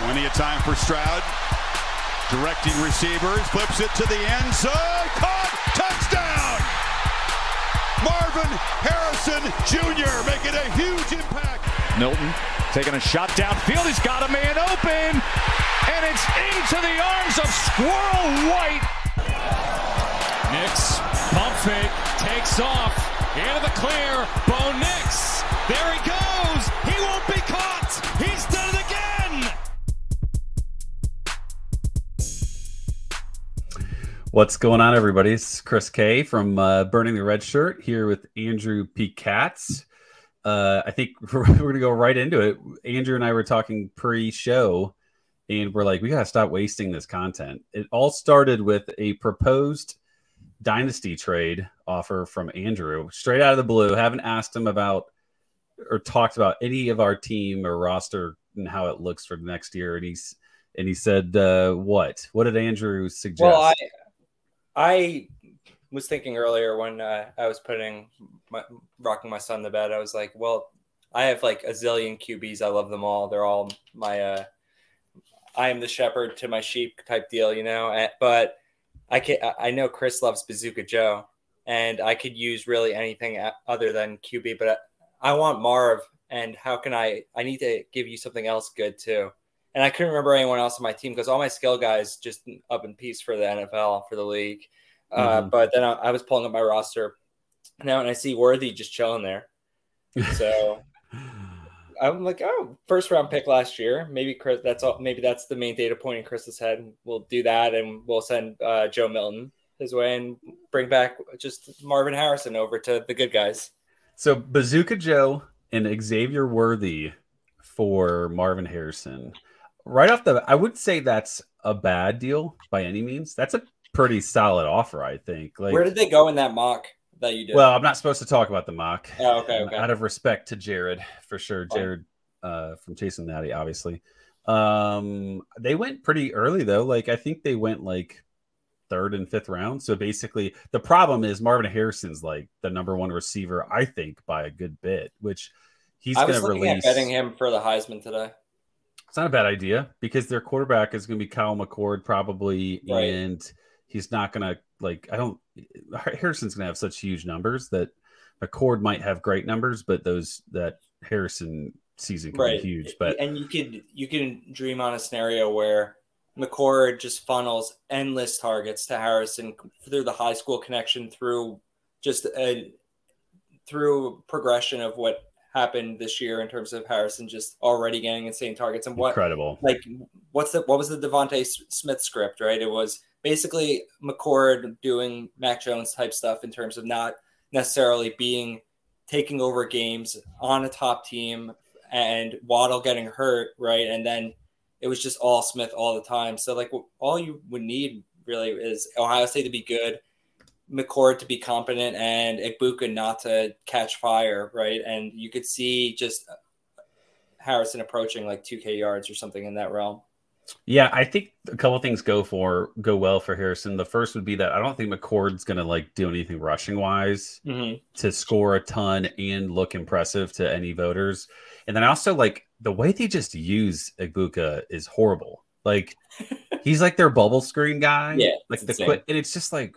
Plenty of time for Stroud. Directing receivers, flips it to the end zone. Caught! Touchdown! Marvin Harrison Jr. making a huge impact. Milton taking a shot downfield. He's got a man open. And it's into the arms of Squirrel White. Nix, pump fake, takes off. Into the clear. Bo Nix. There he goes. He won't be caught. He's done it again. What's going on, everybody? It's Chris Kay from uh, Burning the Red Shirt here with Andrew P. Katz. Uh, I think we're, we're going to go right into it. Andrew and I were talking pre show, and we're like, we got to stop wasting this content. It all started with a proposed dynasty trade offer from Andrew straight out of the blue. Haven't asked him about or talked about any of our team or roster and how it looks for the next year. And he's and he said, uh, "What? What did Andrew suggest?" Well, I I was thinking earlier when uh, I was putting my, rocking my son to bed. I was like, well, I have like a zillion QBs. I love them all. They're all my uh, I am the shepherd to my sheep type deal, you know. But I can I know Chris loves Bazooka Joe, and I could use really anything other than QB. But I want Marv, and how can I? I need to give you something else good too. And I couldn't remember anyone else on my team because all my skill guys just up in peace for the NFL for the league. Uh, mm-hmm. but then I, I, was pulling up my roster now, and I see Worthy just chilling there. So I'm like, oh, first round pick last year. Maybe Chris. That's all. Maybe that's the main data point in Chris's head. We'll do that, and we'll send uh, Joe Milton his way and bring back just Marvin Harrison over to the good guys. So Bazooka Joe and Xavier Worthy for Marvin Harrison. Right off the, I would say that's a bad deal by any means. That's a pretty solid offer, I think. Like, where did they go in that mock? that you did? Well, I'm not supposed to talk about the mock. Oh, okay, okay. Out of respect to Jared, for sure. Jared uh, from Chasing Natty, obviously. Um, they went pretty early though. Like I think they went like third and fifth round. So basically, the problem is Marvin Harrison's like the number one receiver, I think, by a good bit. Which he's going to release. At betting him for the Heisman today. It's not a bad idea because their quarterback is going to be Kyle McCord probably, right. and he's not going to like. I don't. Harrison's going to have such huge numbers that McCord might have great numbers, but those that Harrison season can right. be huge. But and you could you can dream on a scenario where McCord just funnels endless targets to Harrison through the high school connection, through just a through progression of what happened this year in terms of Harrison just already getting insane targets and what incredible like what's the what was the DeVonta Smith script right? It was basically McCord doing Mac Jones type stuff in terms of not necessarily being taking over games on a top team and Waddle getting hurt, right? And then it was just all Smith all the time. So like all you would need really is Ohio State to be good, McCord to be competent, and Egbuka not to catch fire, right? And you could see just Harrison approaching like 2K yards or something in that realm. Yeah, I think a couple things go for go well for Harrison. The first would be that I don't think McCord's going to like do anything rushing wise mm-hmm. to score a ton and look impressive to any voters. And then also like the way they just use Egbuka is horrible. Like he's like their bubble screen guy. Yeah, like the quick, and it's just like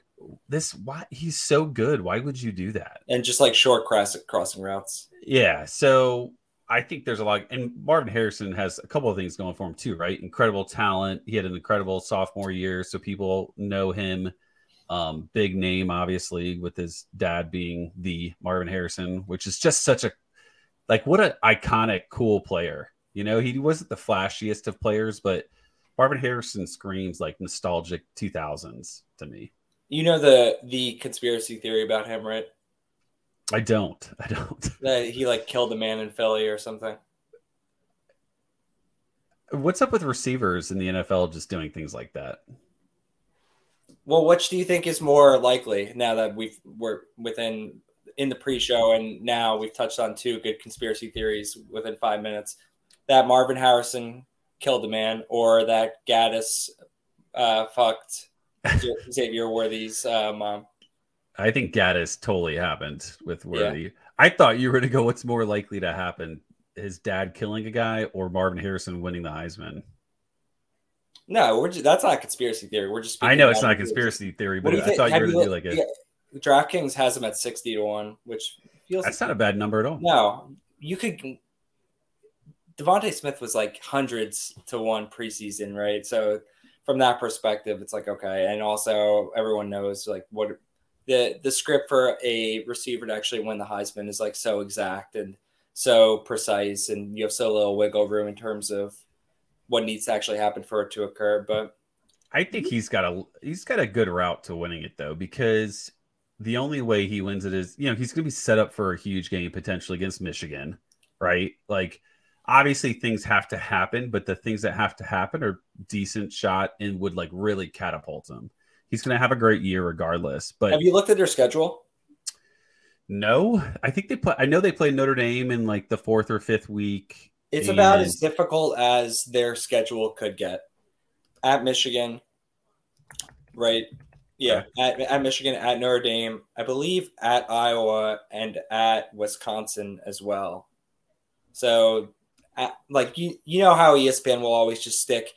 this. Why he's so good? Why would you do that? And just like short cross crossing routes. Yeah. So I think there's a lot, and Marvin Harrison has a couple of things going for him too, right? Incredible talent. He had an incredible sophomore year, so people know him. Um, big name, obviously, with his dad being the Marvin Harrison, which is just such a like what an iconic, cool player. You know, he wasn't the flashiest of players, but Marvin Harrison screams like nostalgic 2000s to me. You know the the conspiracy theory about him, right? I don't. I don't. That he like killed a man in Philly or something. What's up with receivers in the NFL just doing things like that? Well, which do you think is more likely now that we've we're within in the pre-show and now we've touched on two good conspiracy theories within five minutes that Marvin Harrison killed a man or that Gattis uh, fucked Xavier Worthy's uh, mom. I think Gattis totally happened with Worthy. Yeah. I thought you were going to go. What's more likely to happen? His dad killing a guy or Marvin Harrison winning the Heisman? No, we're just, that's not a conspiracy theory. We're just. I know it's not a conspiracy theory, but I think? thought you were going to look- like a. yeah, DraftKings has them at sixty to one, which feels That's not a bad number at all. No, you could. DeVonta Smith was like hundreds to one preseason, right? So from that perspective, it's like okay, and also everyone knows like what the the script for a receiver to actually win the Heisman is like so exact and so precise, and you have so little wiggle room in terms of what needs to actually happen for it to occur. But I think he's got a he's got a good route to winning it though, because the only way he wins it is you know he's going to be set up for a huge game potentially against Michigan, right? Like obviously things have to happen, but the things that have to happen are decent shot and would like really catapult him. He's going to have a great year regardless. But have you looked at their schedule? no, I think they play. I know they play Notre Dame in like the fourth or fifth week. It's about as difficult as their schedule could get. At Michigan, right? Yeah, at, at Michigan, at Notre Dame, I believe at Iowa and at Wisconsin as well. So, like you, you know how ESPN will always just stick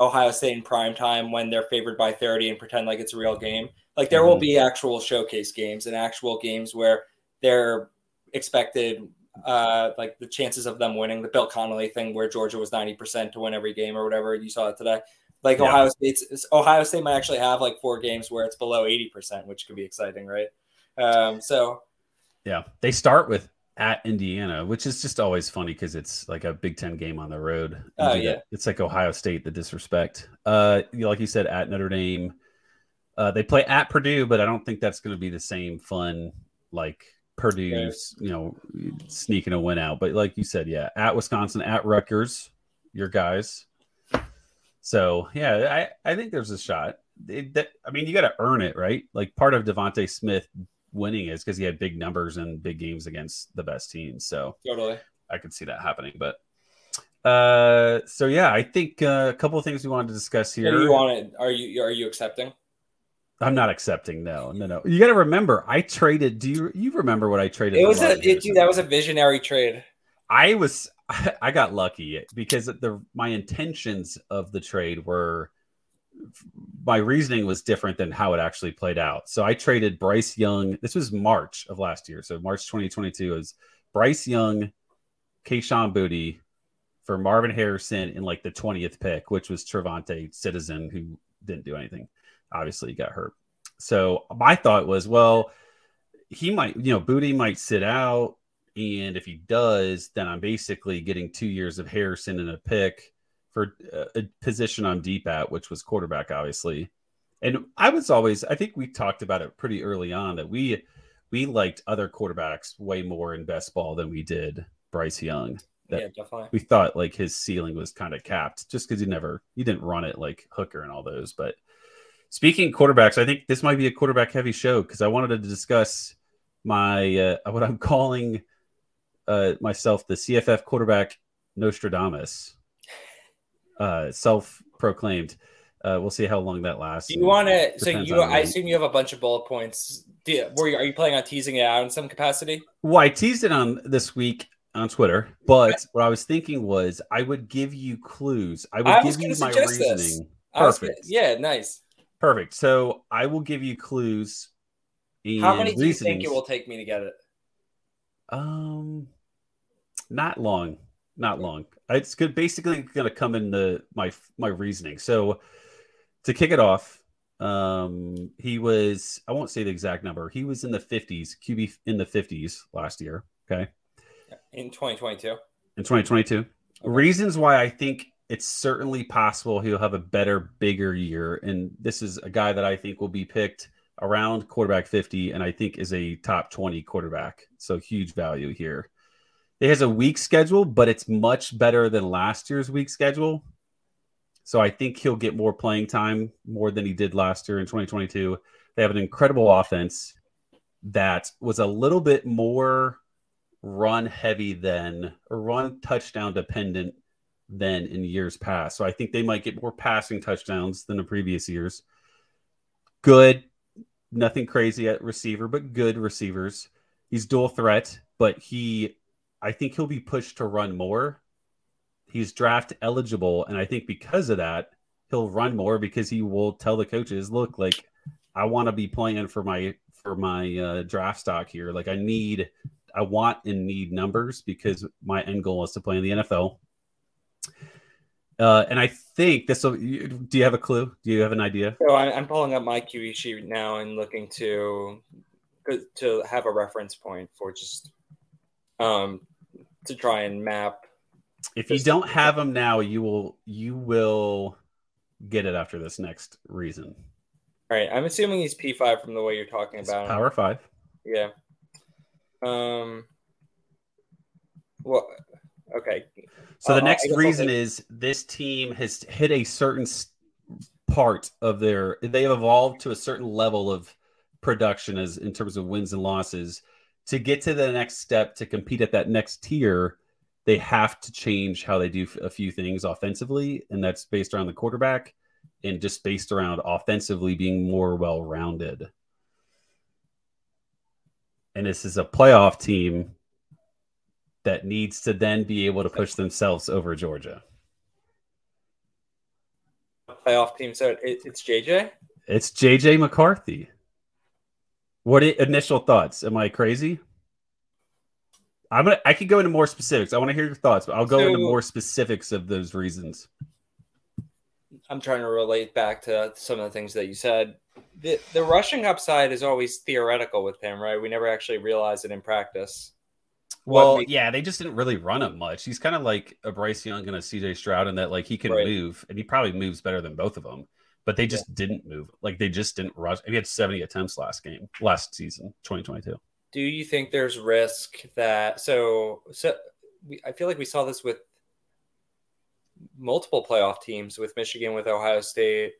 Ohio State in prime time when they're favored by thirty and pretend like it's a real game. Like there will Mhm. be actual showcase games and actual games where they're expected uh, like the chances of them winning the Bill Connelly thing where Georgia was 90% to win every game or whatever you saw it today. Like Yeah. Ohio State's Ohio State might actually have like four games where it's below 80%, which could be exciting, right? Um, so Yeah, they start with at Indiana, which is just always funny because it's like a Big Ten game on the road. Oh, yeah. that- it's like Ohio State, the disrespect. Uh, like you said, at Notre Dame, uh, they play at Purdue, but I don't think that's going to be the same fun like Purdue, you know, sneaking a win out. But like you said, yeah, at Wisconsin, at Rutgers, your guys. So yeah, I I think there's a shot. It, that, I mean, you got to earn it, right? Like part of DeVonta Smith winning is because he had big numbers and big games against the best teams. So totally. I could see that happening. But uh, so yeah, I think uh, a couple of things we wanted to discuss here. do you want it? Are you are you accepting? I'm not accepting. No, no, no. You got to remember, I traded. Do you you remember what I traded? It was a it, dude, that was a visionary trade. I was I got lucky because the my intentions of the trade were my reasoning was different than how it actually played out. So I traded Bryce Young. This was March of last year. So March 2022 is Bryce Young, Kayshon Boutte for Marvin Harrison in like the 20th pick, which was Trevante Citizen, who didn't do anything. Obviously, got hurt. So my thought was, well, he might, you know, Booty might sit out. And if he does, then I'm basically getting two years of Harrison and a pick for uh, a position I'm deep at, which was quarterback, obviously. And I was always, I think we talked about it pretty early on that we we liked other quarterbacks way more in best ball than we did Bryce Young. That- yeah, definitely. We thought like his ceiling was kind of capped just because he never he didn't run it like Hooker and all those. But speaking of quarterbacks, I think this might be a quarterback heavy show because I wanted to discuss my uh, what I'm calling uh, myself the CFF quarterback Nostradamus, uh, self proclaimed. Uh, we'll see how long that lasts. Do you want to? So you, I assume you have a bunch of bullet points. Do you, were you, are you planning on teasing it out in some capacity? Well, I teased it on this week on Twitter, but what I was thinking was I would give you clues. I would I give you my this. reasoning. Was- Perfect. yeah, nice. Perfect. So I will give you clues. And How many do you think it will take me to get it? Um, not long. Not long. It's good. Basically, going to come in the my my reasoning. So to kick it off, um, he was. I won't say the exact number. He was in the fifties, QB in the fifties last year. Okay, In 2022. in 2022. Reasons why I think it's certainly possible he'll have a better, bigger year. And this is a guy that I think will be picked around quarterback 50 and I think is a top 20 quarterback. So huge value here. It has a weak schedule, but it's much better than last year's week schedule. So I think he'll get more playing time more than he did last year in 2022. They have an incredible offense that was a little bit more run heavy than or run touchdown dependent than in years past. So I think they might get more passing touchdowns than the previous years. Good, nothing crazy at receiver, but good receivers. He's dual threat, but he I think he'll be pushed to run more. He's draft eligible, and I think because of that, he'll run more because he will tell the coaches, look, like I want to be playing for my for my uh, draft stock here. Like I need, I want and need numbers because my end goal is to play in the NFL. Uh, and I think this will. Do you have a clue? Do you have an idea? So I, I'm pulling up my QE sheet now and looking to to have a reference point for just um to try and map. If you don't have them now, you will you will get it after this next reason. All right, I'm assuming he's P5 from the way you're talking It's about. him. Power five. Yeah. Um. Well, okay. So the Uh, next reason take- is this team has hit a certain part of their. They have evolved to a certain level of production as in terms of wins and losses. To get to the next step to compete at that next tier, they have to change how they do a few things offensively, and that's based around the quarterback and just based around offensively being more well-rounded. And this is a playoff team that needs to then be able to push themselves over Georgia. Playoff team. So it, it's JJ. It's JJ McCarthy. What i- initial thoughts? Am I crazy? I'm gonna. I could go into more specifics. I want to hear your thoughts, but I'll go into more specifics of those reasons. I'm trying to relate back to some of the things that you said. The the rushing upside is always theoretical with him, right? We never actually realize it in practice. Well, makes- yeah, they just didn't really run him much. He's kind of like a Bryce Young and a CJ Stroud in that, like, he can Right. move, and he probably moves better than both of them. But they just didn't move. Like, they just didn't rush. He had 70 attempts last game, last season, 2022. Do you think there's risk that so so we, I feel like we saw this with multiple playoff teams with Michigan with Ohio State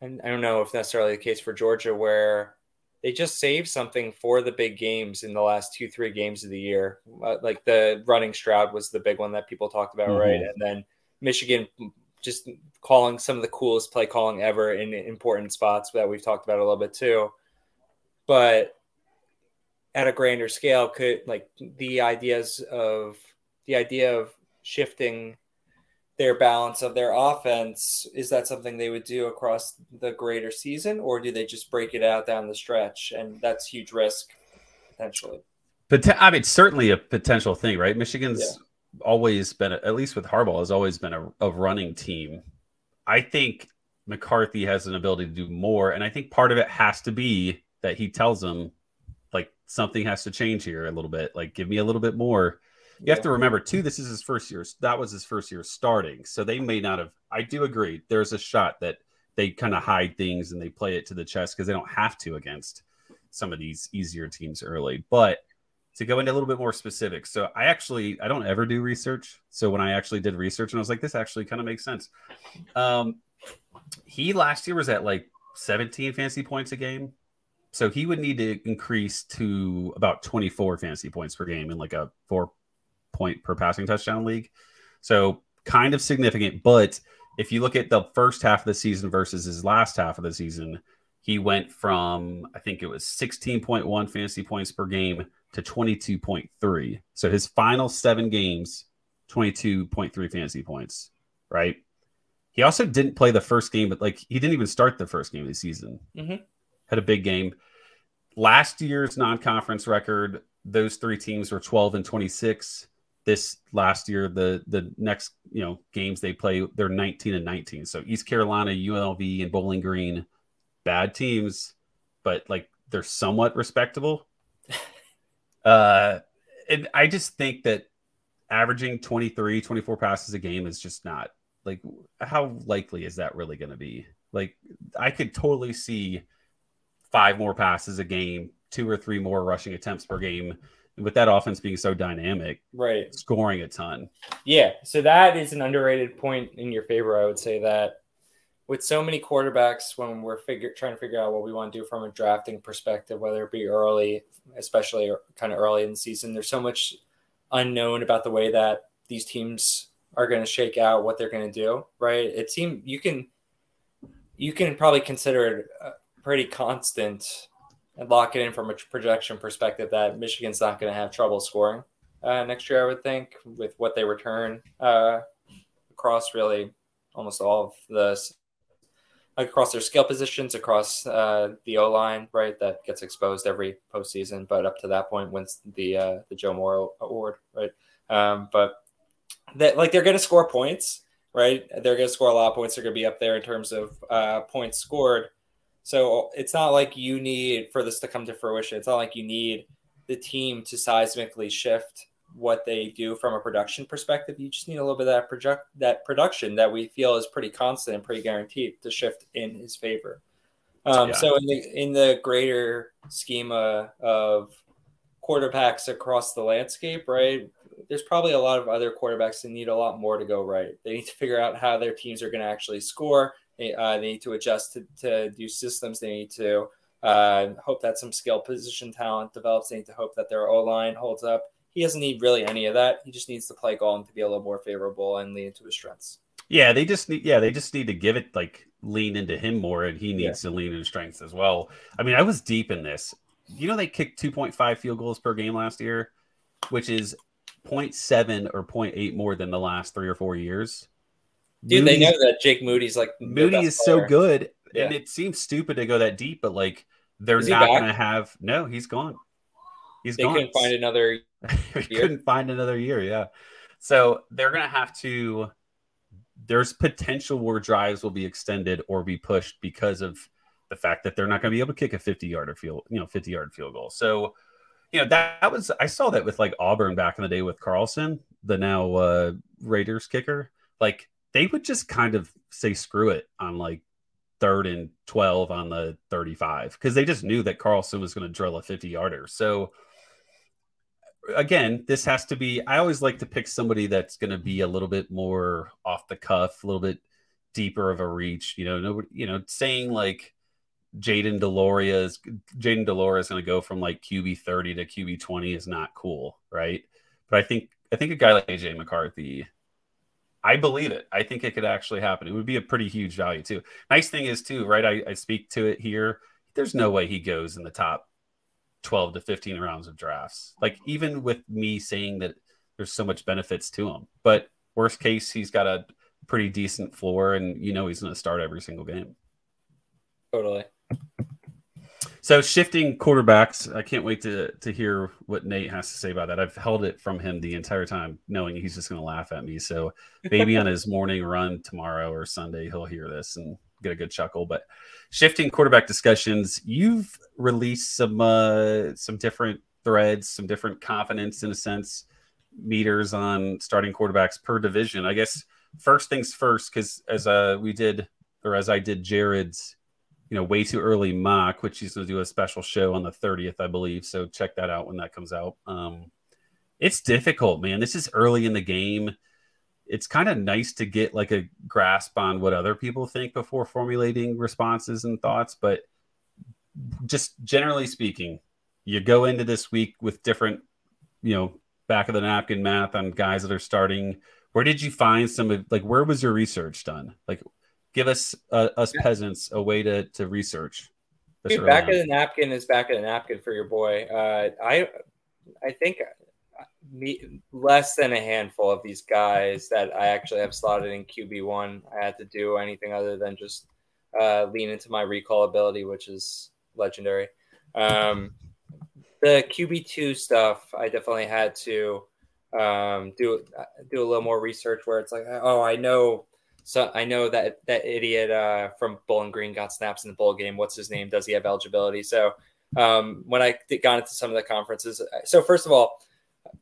and I don't know if necessarily the case for Georgia where they just save something for the big games in the last 2 3 games of the year Uh, like the running Stroud was the big one that people talked about right Mhm. and then Michigan just calling some of the coolest play calling ever in important spots that we've talked about a little bit too. But at a grander scale could like the ideas of the idea of shifting their balance of their offense is that something they would do across the greater season or do they just break it out down the stretch? And that's huge risk potentially. But I mean, certainly a potential thing, right? Michigan's always been, at least with Harbaugh, has always been a, a running team. I think McCarthy has an ability to do more, and I think part of it has to be that he tells them, like, something has to change here a little bit. Like, give me a little bit more. You have to remember too. This is his first year. That was his first year starting, so they may not have. I do agree. There's a shot that they kind of hide things and they play it to the chest because they don't have to against some of these easier teams early. But to go into a little bit more specific, so I actually I don't ever do research. So when I actually did research, and I was like, this actually kind of makes sense. Um, he last year was at like 17 fantasy points a game. So he would need to increase to about 24 fantasy points per game in like a four point per passing touchdown league. So kind of significant. But if you look at the first half of the season versus his last half of the season, he went from I think it was 16.1 fantasy points per game to 22.3. So his final seven games, 22.3 fantasy points, right? He also didn't play the first game, but like he didn't even start the first game of the season. Mhm. Had a big game. Last year's non-conference record, those three teams were 12 and 26. This last year, the the next you know games they play, they're 19 and 19. So East Carolina, UNLV, and Bowling Green, bad teams, but like they're somewhat respectable. uh, and I just think that averaging 23, 24 passes a game is just not like how likely is that really going to be? Like I could totally see five more passes a game, two or three more rushing attempts per game. With that offense being so dynamic, right scoring a ton. Yeah, so that is an underrated point in your favor. I would say that with so many quarterbacks, when we're figure trying to figure out what we want to do from a drafting perspective, whether it be early, especially kind of early in the season, there's so much unknown about the way that these teams are going to shake out, what they're going to do. Right? It seems you can you can probably consider it uh, pretty constant and lock it in from a projection perspective that Michigan's not going to have trouble scoring uh, next year, I would think, with what they return uh, across really almost all of the across their skill positions, across uh, the O line, right? That gets exposed every postseason, but up to that point wins the uh, the Joe Moore Award, right? Um, but that like they're going to score points, right? They're going to score a lot of points. They're going to be up there in terms of uh, points scored. So it's not like you need for this to come to fruition. It's not like you need the team to seismically shift what they do from a production perspective. You just need a little bit of that project that production that we feel is pretty constant and pretty guaranteed to shift in his favor. Um, yeah. So in the in the greater schema of quarterbacks across the landscape, right? There's probably a lot of other quarterbacks that need a lot more to go right. They need to figure out how their teams are going to actually score. They, uh, they need to adjust to, to do systems. They need to uh, hope that some skill position talent develops. They need to hope that their O line holds up he doesn't need really any of that. He just needs to play Galton to be a little more favorable and lean into his strengths. Yeah, they just need yeah, they just need to give it like lean into him more and he needs yeah. to lean into strengths as well. I mean, I was deep in this. You know they kicked 2.5 field goals per game last year, which is 0.7 or 0.8 more than the last 3 or 4 years. Dude, Moody's, they know that Jake Moody's like Moody is player. so good. Yeah. And it seems stupid to go that deep, but like they're not going to have no, he's gone. He's they gone. They couldn't find another. couldn't find another year. Yeah, so they're gonna have to. There's potential where drives will be extended or be pushed because of the fact that they're not going to be able to kick a 50 yard field, you know, 50 yard field goal. So, you know, that, that, was I saw that with like Auburn back in the day with Carlson, the now uh, Raiders kicker. Like they would just kind of say screw it on like third and 12 on the 35 because they just knew that Carlson was going to drill a 50 yarder. So again, this has to be. I always like to pick somebody that's going to be a little bit more off the cuff, a little bit deeper of a reach. You know, nobody, you know, saying like Jayden de Laura is Jayden de Laura is going to go from like QB thirty to QB twenty is not cool, right? But I think I think a guy like AJ McCarthy. I believe it. I think it could actually happen. It would be a pretty huge value too. Nice thing is too, right? I, I speak to it here. There's no way he goes in the top 12 to 15 rounds of drafts. Like even with me saying that there's so much benefits to him, but worst case, he's got a pretty decent floor and you know he's going to start every single game. Totally. So shifting quarterbacks, I can't wait to to hear what Nate has to say about that. I've held it from him the entire time, knowing he's just going to laugh at me. So maybe on his morning run tomorrow or Sunday, he'll hear this and get a good chuckle. But shifting quarterback discussions, you've released some uh, some different threads, some different confidence in a sense meters on starting quarterbacks per division. I guess first things first, because as uh, we did or as I did Jared's, you know, way too early mock, which he's going to do a special show on the 30th, I believe. So check that out when that comes out. Um, it's difficult, man. This is early in the game it's kind of nice to get like a grasp on what other people think before formulating responses and thoughts but just generally speaking you go into this week with different you know back of the napkin math on guys that are starting. Where did you find some of like where was your research done? Like give us uh, us peasants a way to to research Dude, back of the napkin is back of the napkin for your boy. Uh i i think me, less than a handful of these guys that I actually have slotted in QB one. I had to do anything other than just uh, lean into my recall ability, which is legendary. Um, the QB two stuff, I definitely had to um, do do a little more research. Where it's like, oh, I know. So I know that that idiot uh, from Bowling Green got snaps in the bowl game. What's his name? Does he have eligibility? So um, when I got into some of the conferences, so first of all,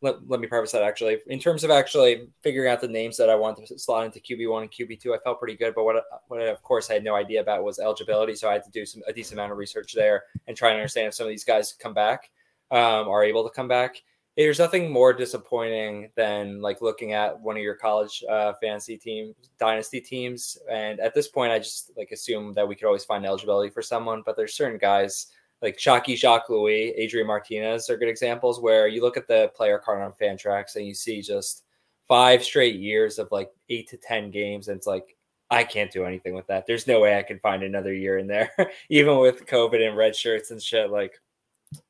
let, let me preface that actually. In terms of actually figuring out the names that I wanted to slot into QB1 and QB2, I felt pretty good. But what, what I, of course I had no idea about was eligibility. So I had to do some a decent amount of research there and try and understand if some of these guys come back, um, are able to come back. There's nothing more disappointing than like looking at one of your college uh, fantasy team, dynasty teams. And at this point, I just like assume that we could always find eligibility for someone. But there's certain guys like Shocky Jacques-Louis, Adrian Martinez are good examples where you look at the player card on Fantrax and you see just five straight years of like eight to 10 games. And it's like, I can't do anything with that. There's no way I can find another year in there, even with COVID and red shirts and shit. Like,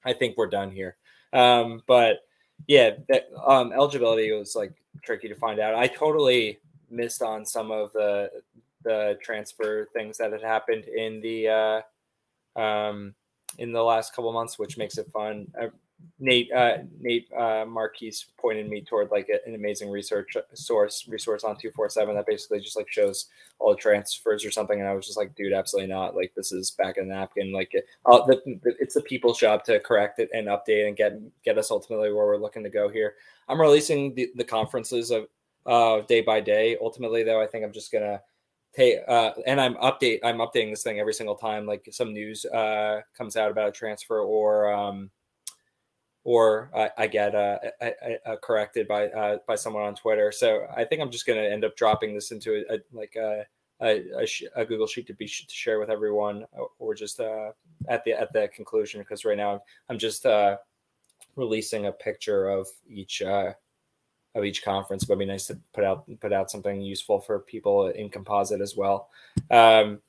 I think we're done here. Um, but yeah, that um, eligibility was like tricky to find out. I totally missed on some of the the transfer things that had happened in the uh, um, in the last couple months, which makes it fun. Uh, Nate uh, Nate uh, Marquise pointed me toward like a, an amazing research source resource on two four seven that basically just like shows all the transfers or something, and I was just like, dude, absolutely not. Like this is back in the napkin. Like it, uh, the, the, it's the people's job to correct it and update and get get us ultimately where we're looking to go here. I'm releasing the, the conferences of uh, day by day. Ultimately, though, I think I'm just gonna take uh, and I'm update I'm updating this thing every single time like some news uh, comes out about a transfer or um, or I, I get uh, corrected by uh, by someone on Twitter. So I think I'm just going to end up dropping this into a, a like a, a, a, Google sheet to be to share with everyone, or just uh, at the at the conclusion. Because right now I'm just uh, releasing a picture of each uh, of each conference. But it'd be nice to put out put out something useful for people in composite as well. Um,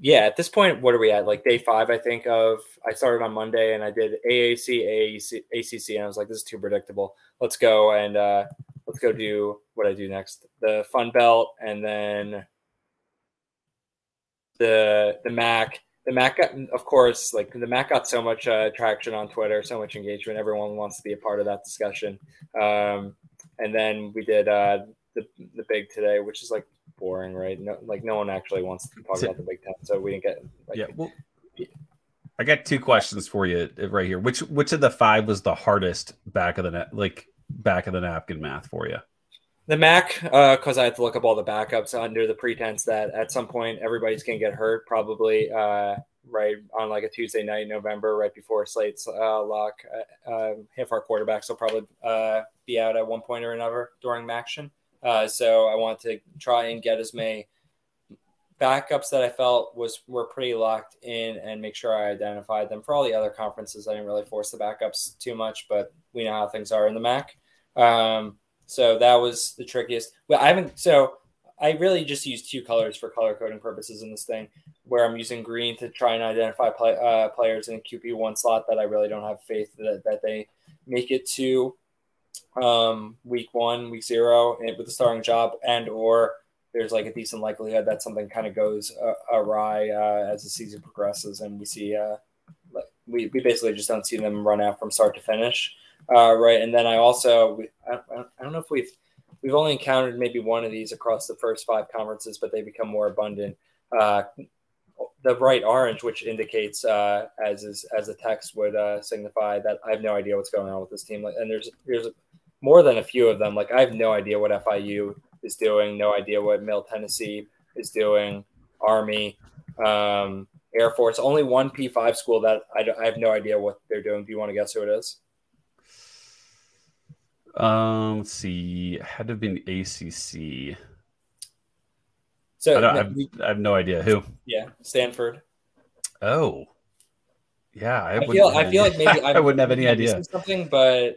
yeah, at this point, what are we at? Like day five, I think of. I started on Monday and I did AAC, AAC, ACC, and I was like, this is too predictable. Let's go and uh, let's go do what I do next: the Fun Belt, and then the the MAC. The MAC, got, of course, like the MAC got so much uh, traction on Twitter, so much engagement. Everyone wants to be a part of that discussion. Um, and then we did uh, the the big today, which is like boring, right? No, like no one actually wants to talk about the Big Ten, so we didn't get. Like, yeah, well, I got two questions for you right here. Which which of the five was the hardest back of the net, like back of the napkin math for you? The MAC, because uh, I had to look up all the backups under the pretense that at some point everybody's going to get hurt, probably uh, right on like a Tuesday night, in November, right before slate's uh, lock. Uh, um, half our quarterbacks will probably uh, be out at one point or another during action. Uh, so I want to try and get as many backups that I felt was were pretty locked in and make sure I identified them. For all the other conferences, I didn't really force the backups too much, but we know how things are in the MAC. Um, so that was the trickiest. Well, I haven't. So I really just use two colors for color coding purposes in this thing, where I'm using green to try and identify play, uh, players in the QB one slot that I really don't have faith that, that they make it to um, week one, week zero with a starting job, and or there's like a decent likelihood that something kind of goes uh, awry uh, as the season progresses, and we see uh, we we basically just don't see them run out from start to finish, uh, right? And then I also I, I don't know if we've we've only encountered maybe one of these across the first five conferences, but they become more abundant. Uh, the bright orange, which indicates, uh, as is as the text would uh, signify, that I have no idea what's going on with this team. And there's there's more than a few of them. Like I have no idea what FIU is doing, no idea what Middle Tennessee is doing, Army, um, Air Force. Only one P5 school that I, I have no idea what they're doing. Do you want to guess who it is? Um, let's see. It had to have been ACC. So I, I, have, I, have, no idea who. Yeah, Stanford. Oh, yeah. I, I feel. I feel like maybe I wouldn't have any idea. Something, but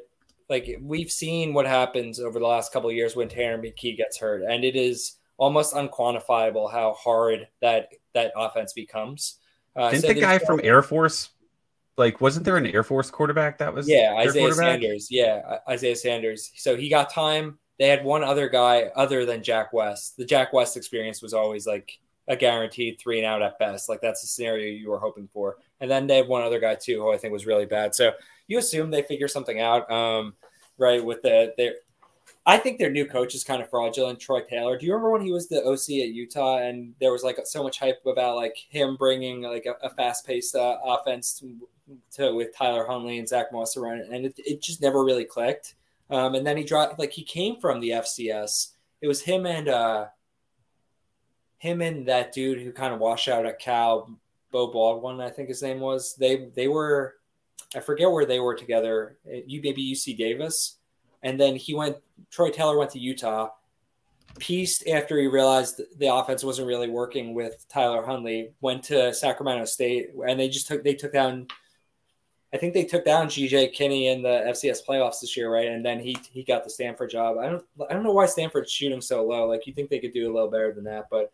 like we've seen what happens over the last couple of years when Tanner McKee gets hurt, and it is almost unquantifiable how hard that that offense becomes. Uh, Didn't so the guy from Air Force, like, wasn't there an Air Force quarterback that was? Yeah, Isaiah Sanders. Yeah, Isaiah Sanders. So he got time. They had one other guy other than Jack West. The Jack West experience was always like a guaranteed three and out at best. Like that's the scenario you were hoping for. And then they have one other guy too, who I think was really bad. So you assume they figure something out, um, right? With the their, I think their new coach is kind of fraudulent, Troy Taylor. Do you remember when he was the OC at Utah and there was like so much hype about like him bringing like a, a fast paced uh, offense to, to, with Tyler Huntley and Zach Moss around, and it, it just never really clicked. Um, and then he dropped like he came from the FCS. It was him and uh, him and that dude who kind of washed out at Cal, Beau Baldwin, I think his name was. They they were I forget where they were together. You maybe UC Davis, and then he went. Troy Taylor went to Utah. Pieced after he realized the offense wasn't really working with Tyler Huntley. Went to Sacramento State, and they just took they took down. I think they took down GJ Kinney in the FCS playoffs this year, right? And then he he got the Stanford job. I don't I don't know why Stanford's shooting so low. Like you think they could do a little better than that, but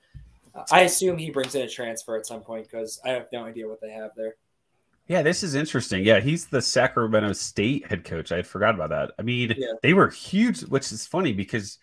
I assume he brings in a transfer at some point because I have no idea what they have there. Yeah, this is interesting. Yeah, he's the Sacramento State head coach. I had forgot about that. I mean, yeah. they were huge, which is funny because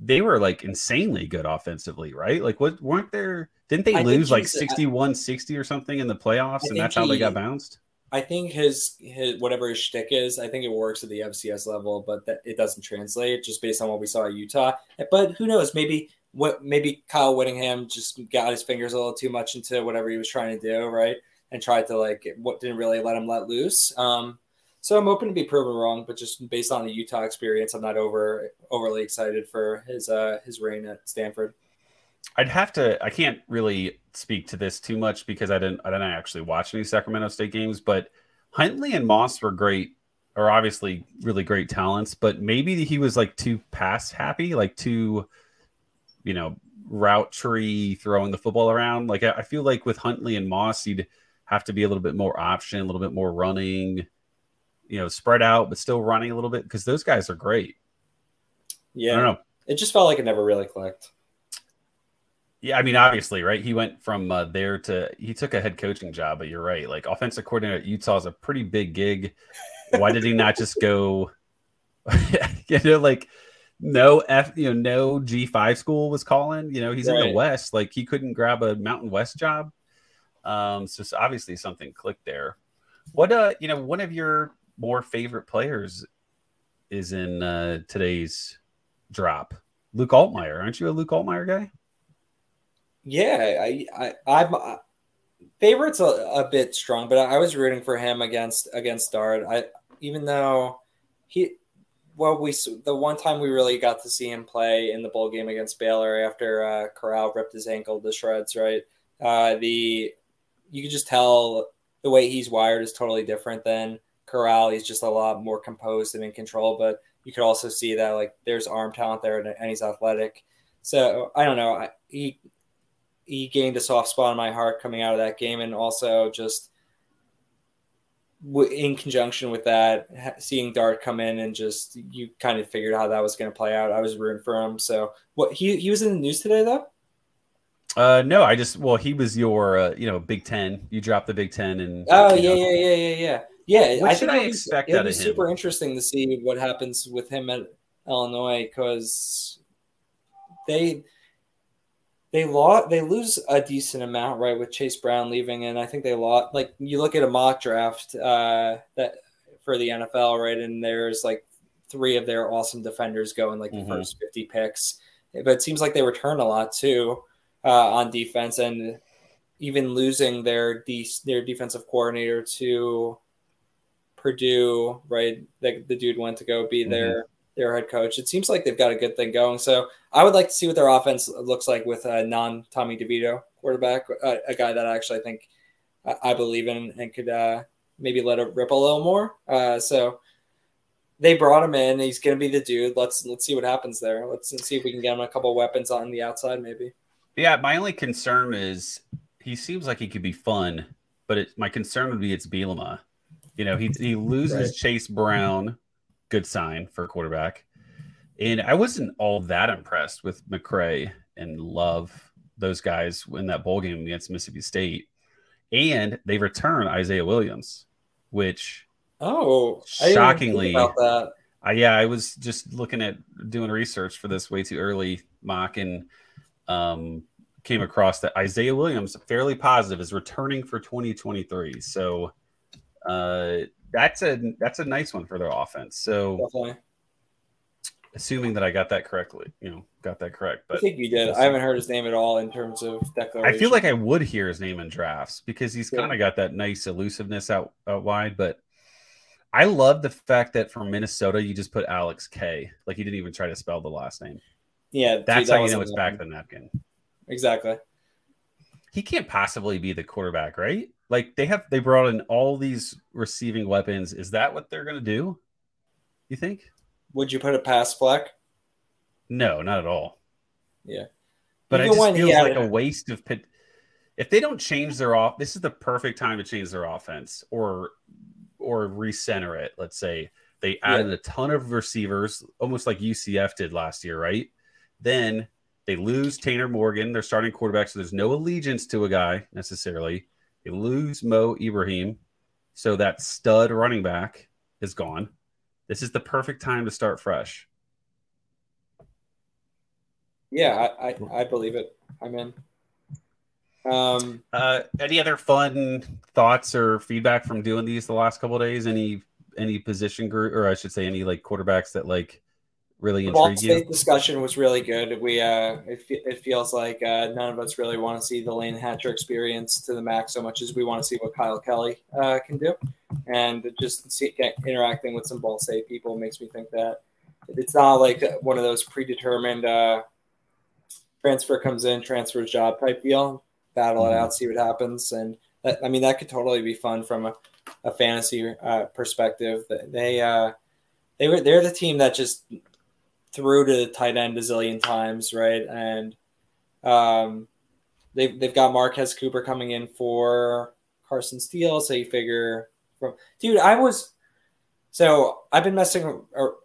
they were like insanely good offensively, right? Like, what weren't there? Didn't they I lose like he's- 61 60 or something in the playoffs? I And that's how they got bounced? I think his his whatever his shtick is, I think it works at the FCS level, but that it doesn't translate just based on what we saw at Utah. But who knows? Maybe what maybe Kyle Whittingham just got his fingers a little too much into whatever he was trying to do, right? And tried to like what didn't really let him let loose. Um, so I'm open to be proven wrong, but just based on the Utah experience, I'm not over overly excited for his uh his reign at Stanford. I'd have to. I can't really speak to this too much because I didn't. I didn't actually watch any Sacramento State games. But Huntley and Moss were great, are obviously really great talents. But maybe he was like too pass happy, like too, you know, route tree throwing the football around. Like I I feel like with Huntley and Moss, you'd have to be a little bit more option, a little bit more running. You know, spread out, but still running a little bit because those guys are great. Yeah. I don't know. it just felt like it never really clicked. Yeah, I mean, obviously, right? He went from uh, there to he took a head coaching job, but you're right. Like offensive coordinator at Utah is a pretty big gig. Why did he not just go? you know, like no F, you know, no G five school was calling. You know, he's in the West. Like he couldn't grab a Mountain West job. Um, so, obviously something clicked there. What uh, you know, one of your more favorite players is in uh, today's drop. Luke Altmyer, aren't you a Luke Altmyer guy? Yeah, I, I, I'm uh, favorites a, a bit strong, but I was rooting for him against against Dart. I even though he, well, we the one time we really got to see him play in the bowl game against Baylor after uh, Corral ripped his ankle to shreds. Right, uh, the you could just tell the way he's wired is totally different than Corral. He's just a lot more composed and in control, but you could also see that like there's arm talent there and, he's athletic. So I don't know. I, he he gained a soft spot in my heart coming out of that game, and also just in conjunction with that, ha- seeing Dart come in and just you kind of figured how that was going to play out. I was rooting for him. So what he he was in the news today though. Uh, no, I just well, he was your uh, you know Big Ten. You dropped the Big Ten, and Oh yeah, know, yeah, yeah, yeah, yeah. Yeah, What I should think I be- expect it'll out be of him? super interesting to see what happens with him at Illinois because they they lost they lose a decent amount right with Chase Brown leaving, and I think they lost. Like you look at a mock draft uh, that for the NFL, right, and there's like three of their awesome defenders go in like the Mhm. first fifty picks, but it seems like they return a lot too uh, on defense and even losing their de- their defensive coordinator to Purdue, right? The, the dude went to go be their their head coach. It seems like they've got a good thing going. So I would like to see what their offense looks like with a non Tommy DeVito quarterback, a, a guy that I actually think I, I believe in and could uh, maybe let it rip a little more. Uh, so they brought him in. He's going to be the dude. Let's let's see what happens there. Let's see if we can get him a couple weapons on the outside, maybe. Yeah. My only concern is he seems like he could be fun, but it, my concern would be it's Bielema. You know, he he loses Right. Chase Brown, good sign for a quarterback, and I wasn't all that impressed with McCray and Love, those guys in that bowl game against Mississippi State, and they return Isaiah Williams, which Oh, I didn't even think Shockingly, about that. I yeah, I was just looking at doing research for this way too early mock and um, came across that Isaiah Williams, fairly positive, is returning for 2023. So uh, that's a that's a nice one for their offense. So Definitely. assuming that I got that correctly, you know, got that correct. But I think you did. I haven't heard his name at all in terms of declaration. I feel like I would hear his name in drafts because he's Yeah. kind of got that nice elusiveness out, out wide. But I love the fact that for Minnesota, you just put Alex K. Like he didn't even try to spell the last name. Yeah, That's that how you know it's back the napkin. Exactly. He can't possibly be the quarterback, right? Like they have they brought in all these receiving weapons. Is that what they're gonna do? You think? Would you put a pass Fleck? No, not at all. Yeah. But Even it just feels like a waste of pit. If they don't change their off, this is the perfect time to change their offense or or recenter it. Let's say they added a ton of receivers, almost like UCF did last year, right? Then they lose Tanner Morgan, their starting quarterback, so there's no allegiance to a guy necessarily. They lose Mo Ibrahim, so that stud running back is gone. This is the perfect time to start fresh. Yeah, I, I, I believe it. I'm in. Um, uh, any other fun thoughts or feedback from doing these the last couple days? Any any position group, or I should say, any like quarterbacks that like really the Ball intrigue? State discussion was really good. We uh, it, it feels like uh, none of us really want to see the Layne Hatcher experience to the max so much as we want to see what Kiael Kelly uh, can do, and just see, get, interacting with some Ball State people makes me think that it's not like one of those predetermined uh, transfer comes in, transfers job type deal. Battle it Mhm. out, see what happens, and that, I mean that could totally be fun from a, a fantasy uh, perspective. They uh, they were they're the team that just threw to the tight end a zillion times, right? And um, they've they've got Marquez Cooper coming in for Carson Steele, so you figure from dude, I was so I've been messing or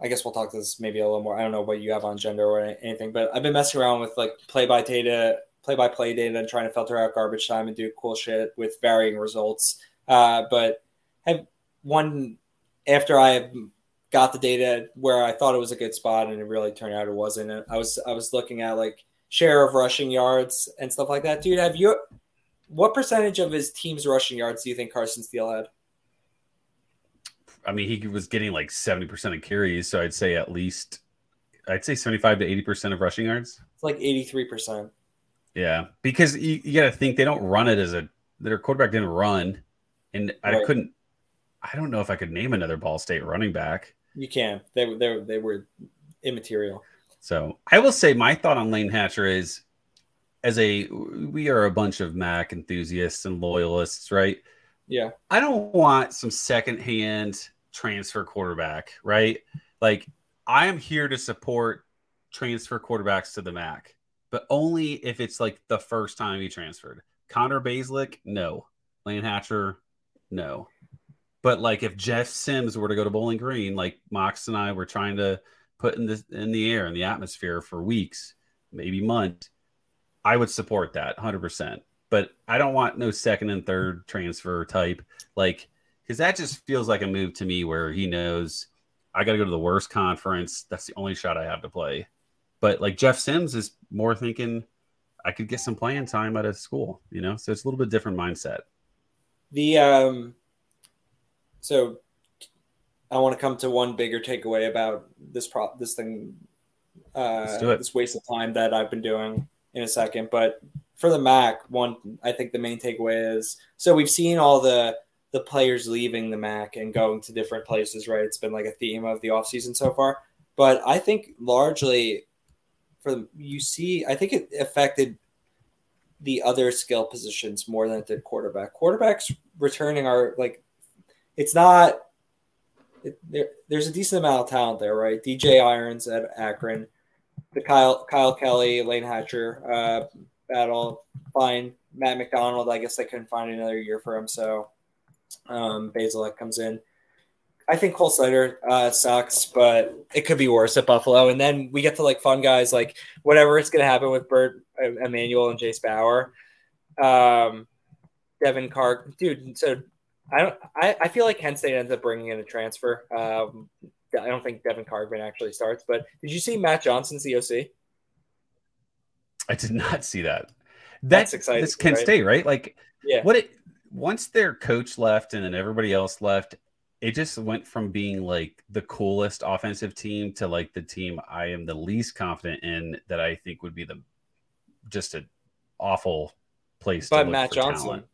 I guess we'll talk this maybe a little more. I don't know what you have on gender or anything, but I've been messing around with like play by data, play by play data, and trying to filter out garbage time and do cool shit with varying results. Uh, but have one after I got the data where I thought it was a good spot, and it really turned out it wasn't. I was I was looking at like share of rushing yards and stuff like that. Dude, have you? What percentage of his team's rushing yards do you think Carson Steele had? I mean, he was getting like seventy percent of carries, so I'd say at least, I'd say seventy-five to eighty percent of rushing yards. It's like eighty three percent. Yeah, because you, you got to think they don't run it as a their quarterback didn't run, and I Right. couldn't. I don't know if I could name another Ball State running back. You can. They were they, they were immaterial. So I will say my thought on Layne Hatcher is, as a we are a bunch of Mac enthusiasts and loyalists, right? Yeah. I don't want some secondhand transfer quarterback, right? Like I am here to support transfer quarterbacks to the MAC, but only if it's like the first time he transferred. Connor Bazelak, no. Layne Hatcher, no. But like if Jeff Sims were to go to Bowling Green, like Mox and I were trying to put in the in the air in the atmosphere for weeks, maybe months, I would support that 100%. But I don't want no second and third transfer type like cuz that just feels like a move to me where he knows I got to go to the worst conference. That's the only shot I have to play. But like Jeff Sims is more thinking I could get some playing time out of school, you know? So it's a little bit different mindset. The um so I want to come to one bigger takeaway about this pro this thing uh Let's do it. this waste of time that I've been doing in a second. But for the MAC, one I think the main takeaway is so we've seen all the the players leaving the MAC and going to different places, right? It's been like a theme of the offseason so far. But I think largely for you see, I think it affected the other skill positions more than it did quarterback. Quarterbacks returning are like, it's not. It, there, there's a decent amount of talent there, right? DJ Irons at Akron, the Kyle Kiael Kelly, Layne Hatcher uh, battle, fine. Matt McDonald, I guess they couldn't find another year for him, so um, Bazelak comes in. I think Cole Snyder uh, sucks, but it could be worse at Buffalo. And then we get to like fun guys like whatever it's going to happen with Bert Emanuel and Jase Bauer, um, Devin Carr, dude. So I don't. I, I feel like Kent State ends up bringing in a transfer. Um, I don't think Devin Kargman actually starts. But did you see Matt Johnson's the OC? I did not see that. That's That's exciting, That's Kent right? State, right? Like Yeah. what it once their coach left and then everybody else left, it just went from being like the coolest offensive team to like the team I am the least confident in that I think would be the just an awful place to But Matt Johnson. talent.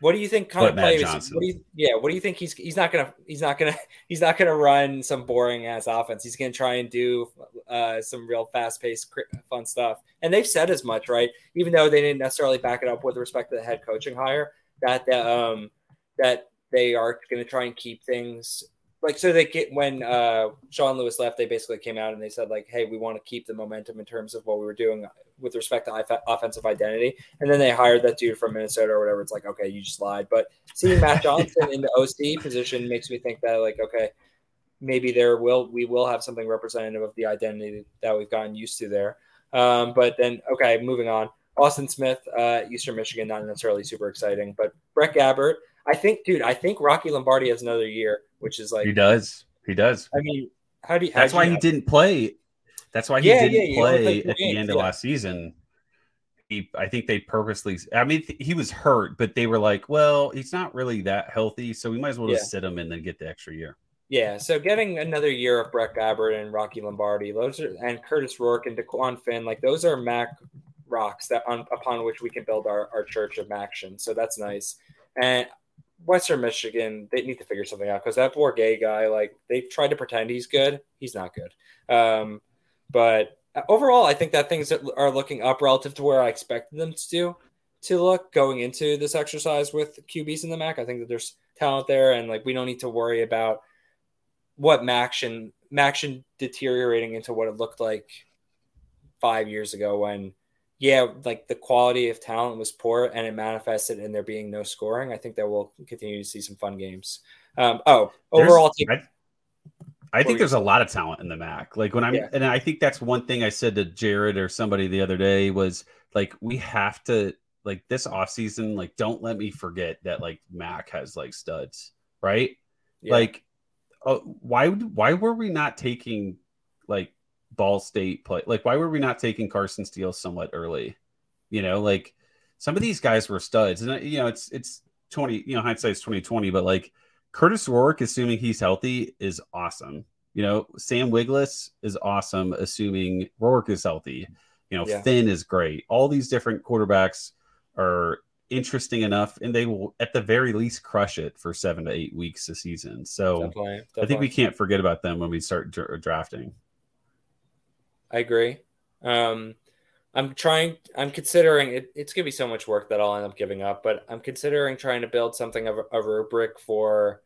What do you think kind But of Matt? Johnson. What do you, yeah, what do you think he's he's not gonna he's not gonna he's not gonna run some boring ass offense. He's gonna try and do uh, some real fast paced fun stuff. And they've said as much, right? Even though they didn't necessarily back it up with respect to the head coaching hire, that that um that they are gonna try and keep things like so they get when uh Sean Lewis left, they basically came out and they said like, hey, we want to keep the momentum in terms of what we were doing with respect to offensive identity. And then they hired that dude from Minnesota or whatever. It's like, okay, you just lied. But seeing Matt Johnson in the OC position makes me think that like, okay, maybe there will we will have something representative of the identity that we've gotten used to there. Um, but then okay, moving on. Austin Smith, uh, Eastern Michigan, not necessarily super exciting, but Brett Gabbert. I think, dude, I think Rocky Lombardi has another year, which is like, He does. He does. I mean, how do you? how That's do why you- he didn't play. That's why he Yeah, didn't yeah, play at the end of last season. He, I think they purposely. I mean, th- he was hurt, but they were like, "Well, he's not really that healthy, so we might as well just sit him and then get the extra year." Yeah, so getting another year of Brett Gabbert and Rocky Lombardi, those are and Curtis Rourke and DeQuan Finn, like those are Mac rocks that on, upon which we can build our, our church of Maction. So that's nice. And Western Michigan, they need to figure something out because that poor gay guy, like they tried to pretend he's good, he's not good. Um, but overall, I think that things are looking up relative to where I expected them to do to look going into this exercise with QBs in the MAC. I think that there's talent there, and like we don't need to worry about what Maction Maction deteriorating into what it looked like five years ago when yeah like the quality of talent was poor and it manifested in there being no scoring i think that we'll continue to see some fun games um oh overall I, I think there's a lot of talent in the MAC. Like when I'm, Yeah. and I think that's one thing I said to Jared or somebody the other day was like, we have to like this offseason, like don't let me forget that like Mac has like studs, right? yeah. Like, uh, why why were we not taking like Ball State play? Like, why were we not taking Carson Steele somewhat early? You know, like some of these guys were studs, and you know, it's it's twenty. You know, hindsight's twenty twenty, but like Curtis Rourke, assuming he's healthy, is awesome. You know, Sam Wiglusz is awesome, assuming Rourke is healthy. You know, Yeah. Finn is great. All these different quarterbacks are interesting enough, and they will, at the very least, crush it for seven to eight weeks a season. So definitely, I think we can't forget about them when we start dra- drafting. I agree. Um, I'm trying. I'm considering it. It's gonna be so much work that I'll end up giving up, but I'm considering trying to build something of a, a rubric for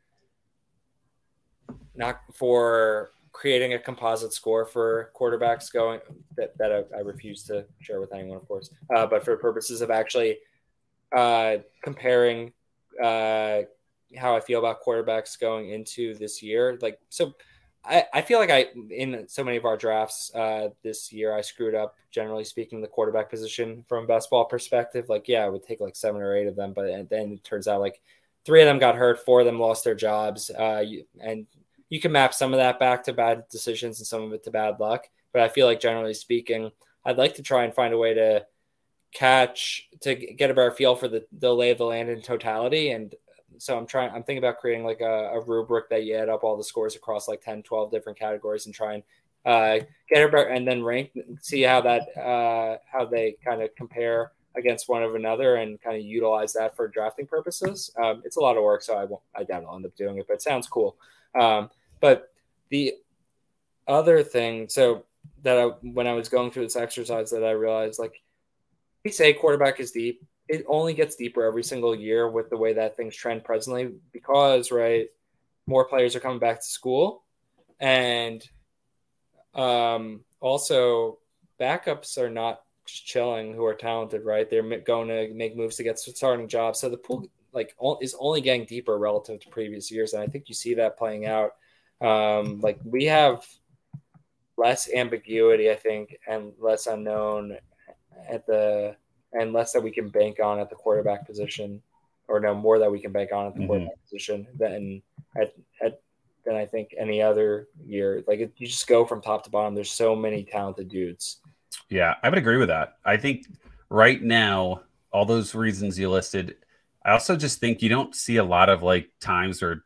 not for creating a composite score for quarterbacks going that, that I, I refuse to share with anyone, of course, uh, but for purposes of actually uh, comparing uh, how I feel about quarterbacks going into this year. Like, so I, I feel like I, in so many of our drafts uh, this year, I screwed up, generally speaking, the quarterback position from a best ball perspective. Like, yeah, I would take like seven or eight of them, but then it turns out like three of them got hurt, four of them lost their jobs. Uh, you- and you can map some of that back to bad decisions and some of it to bad luck. But I feel like generally speaking, I'd like to try and find a way to catch to get a better feel for the, the lay of the land in totality. And so I'm trying, I'm thinking about creating like a, a rubric that you add up all the scores across like 10, 12 different categories and try and uh, get better and then rank, see how that, uh, how they kind of compare against one of another and kind of utilize that for drafting purposes. Um, it's a lot of work, so I won't, I doubt I'll end up doing it, but it sounds cool. Um, but the other thing, so that I, when I was going through this exercise, that I realized like we say quarterback is deep, it only gets deeper every single year with the way that things trend presently because right, more players are coming back to school, and um, also backups are not chilling who are talented, right? They're going to make moves to get starting jobs, so the pool like is only getting deeper relative to previous years, and I think you see that playing out. Um, like we have less ambiguity, I think, and less unknown at the and less that we can bank on at the quarterback position, or no more that we can bank on at the Mhm. quarterback position than at, at than I think any other year. Like it, you just go from top to bottom. There's so many talented dudes. Yeah, I would agree with that. I think right now, all those reasons you listed, I also just think you don't see a lot of like times where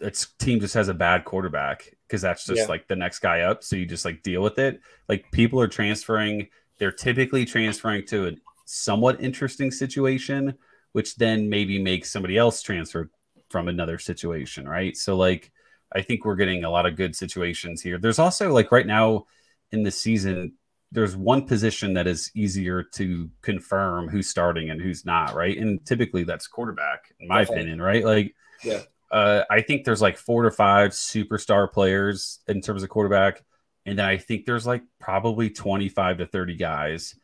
its team just has a bad quarterback because that's just Yeah. like the next guy up. So you just like deal with it. Like people are transferring, they're typically transferring to a somewhat interesting situation, which then maybe makes somebody else transfer from another situation, right? So like I think we're getting a lot of good situations here. There's also like right now in the season, there's one position that is easier to confirm who's starting and who's not, right? And typically that's quarterback, in my opinion, right? Like, Yeah. uh, I think there's like four to five superstar players in terms of quarterback, and I think there's like probably 25 to 30 guys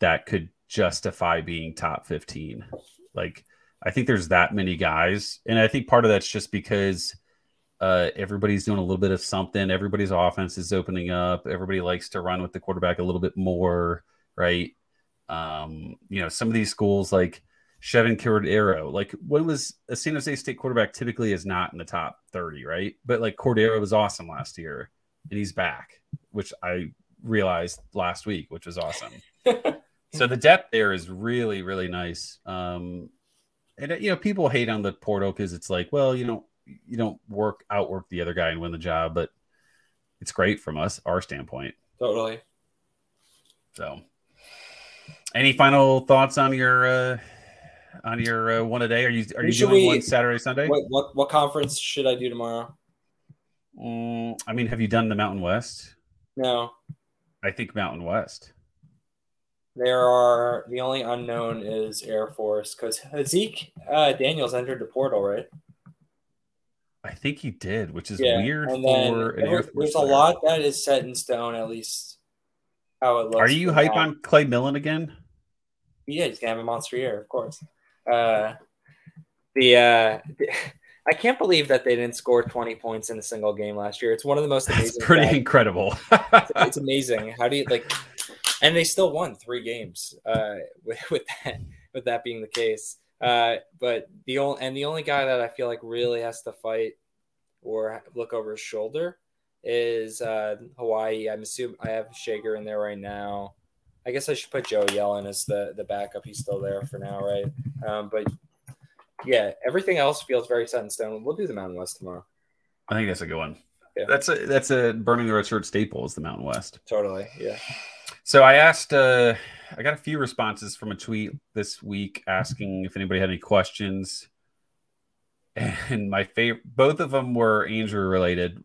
that could justify being top 15. Like, I think there's that many guys, and I think part of that's just because uh, everybody's doing a little bit of something. Everybody's offense is opening up. Everybody likes to run with the quarterback a little bit more, right? Um, you know, some of these schools like Chevan Cordeiro, like when was a San Jose State quarterback typically is not in the top 30, right? But like Cordeiro was awesome last year and he's back, which I realized last week, which was awesome. so the depth there is really, really nice. Um, and you know, people hate on the portal because it's like, well, you know, you don't work outwork the other guy and win the job, but it's great from us, our standpoint. Totally. So, any final thoughts on your uh, on your uh, one a day? Are you are you doing we- one Saturday Sunday? What, what what conference should I do tomorrow? Mm, I mean, have you done the Mountain West? No, I think Mountain West. there are the only unknown is Air Force because Zeke uh, Daniels entered the portal, right? I think he did, which is Yeah, weird for there- Air Force there's a lot that is set in stone, at least how it looks. Are you hype on Clay Millen again? Yeah, he's gonna have a monster year, of course. Uh, the uh, I can't believe that they didn't score 20 points in a single game last year. It's one of the most amazing. pretty stats. incredible. it's amazing. How do you like? And they still won three games uh, with, with that with that being the case. Uh, but the only and the only guy that I feel like really has to fight or look over his shoulder is uh, Hawaii. I'm assuming I have Schager in there right now. I guess I should put Joe Yellen as the the backup. He's still there for now, right? Um, but yeah, everything else feels very set in stone. We'll do the Mountain West tomorrow. I think that's a good one. Yeah. That's a that's a burning the red shirt staple is the Mountain West. Totally. Yeah. So I asked, uh, I got a few responses from a tweet this week asking if anybody had any questions. And my favorite, both of them were Andrew related.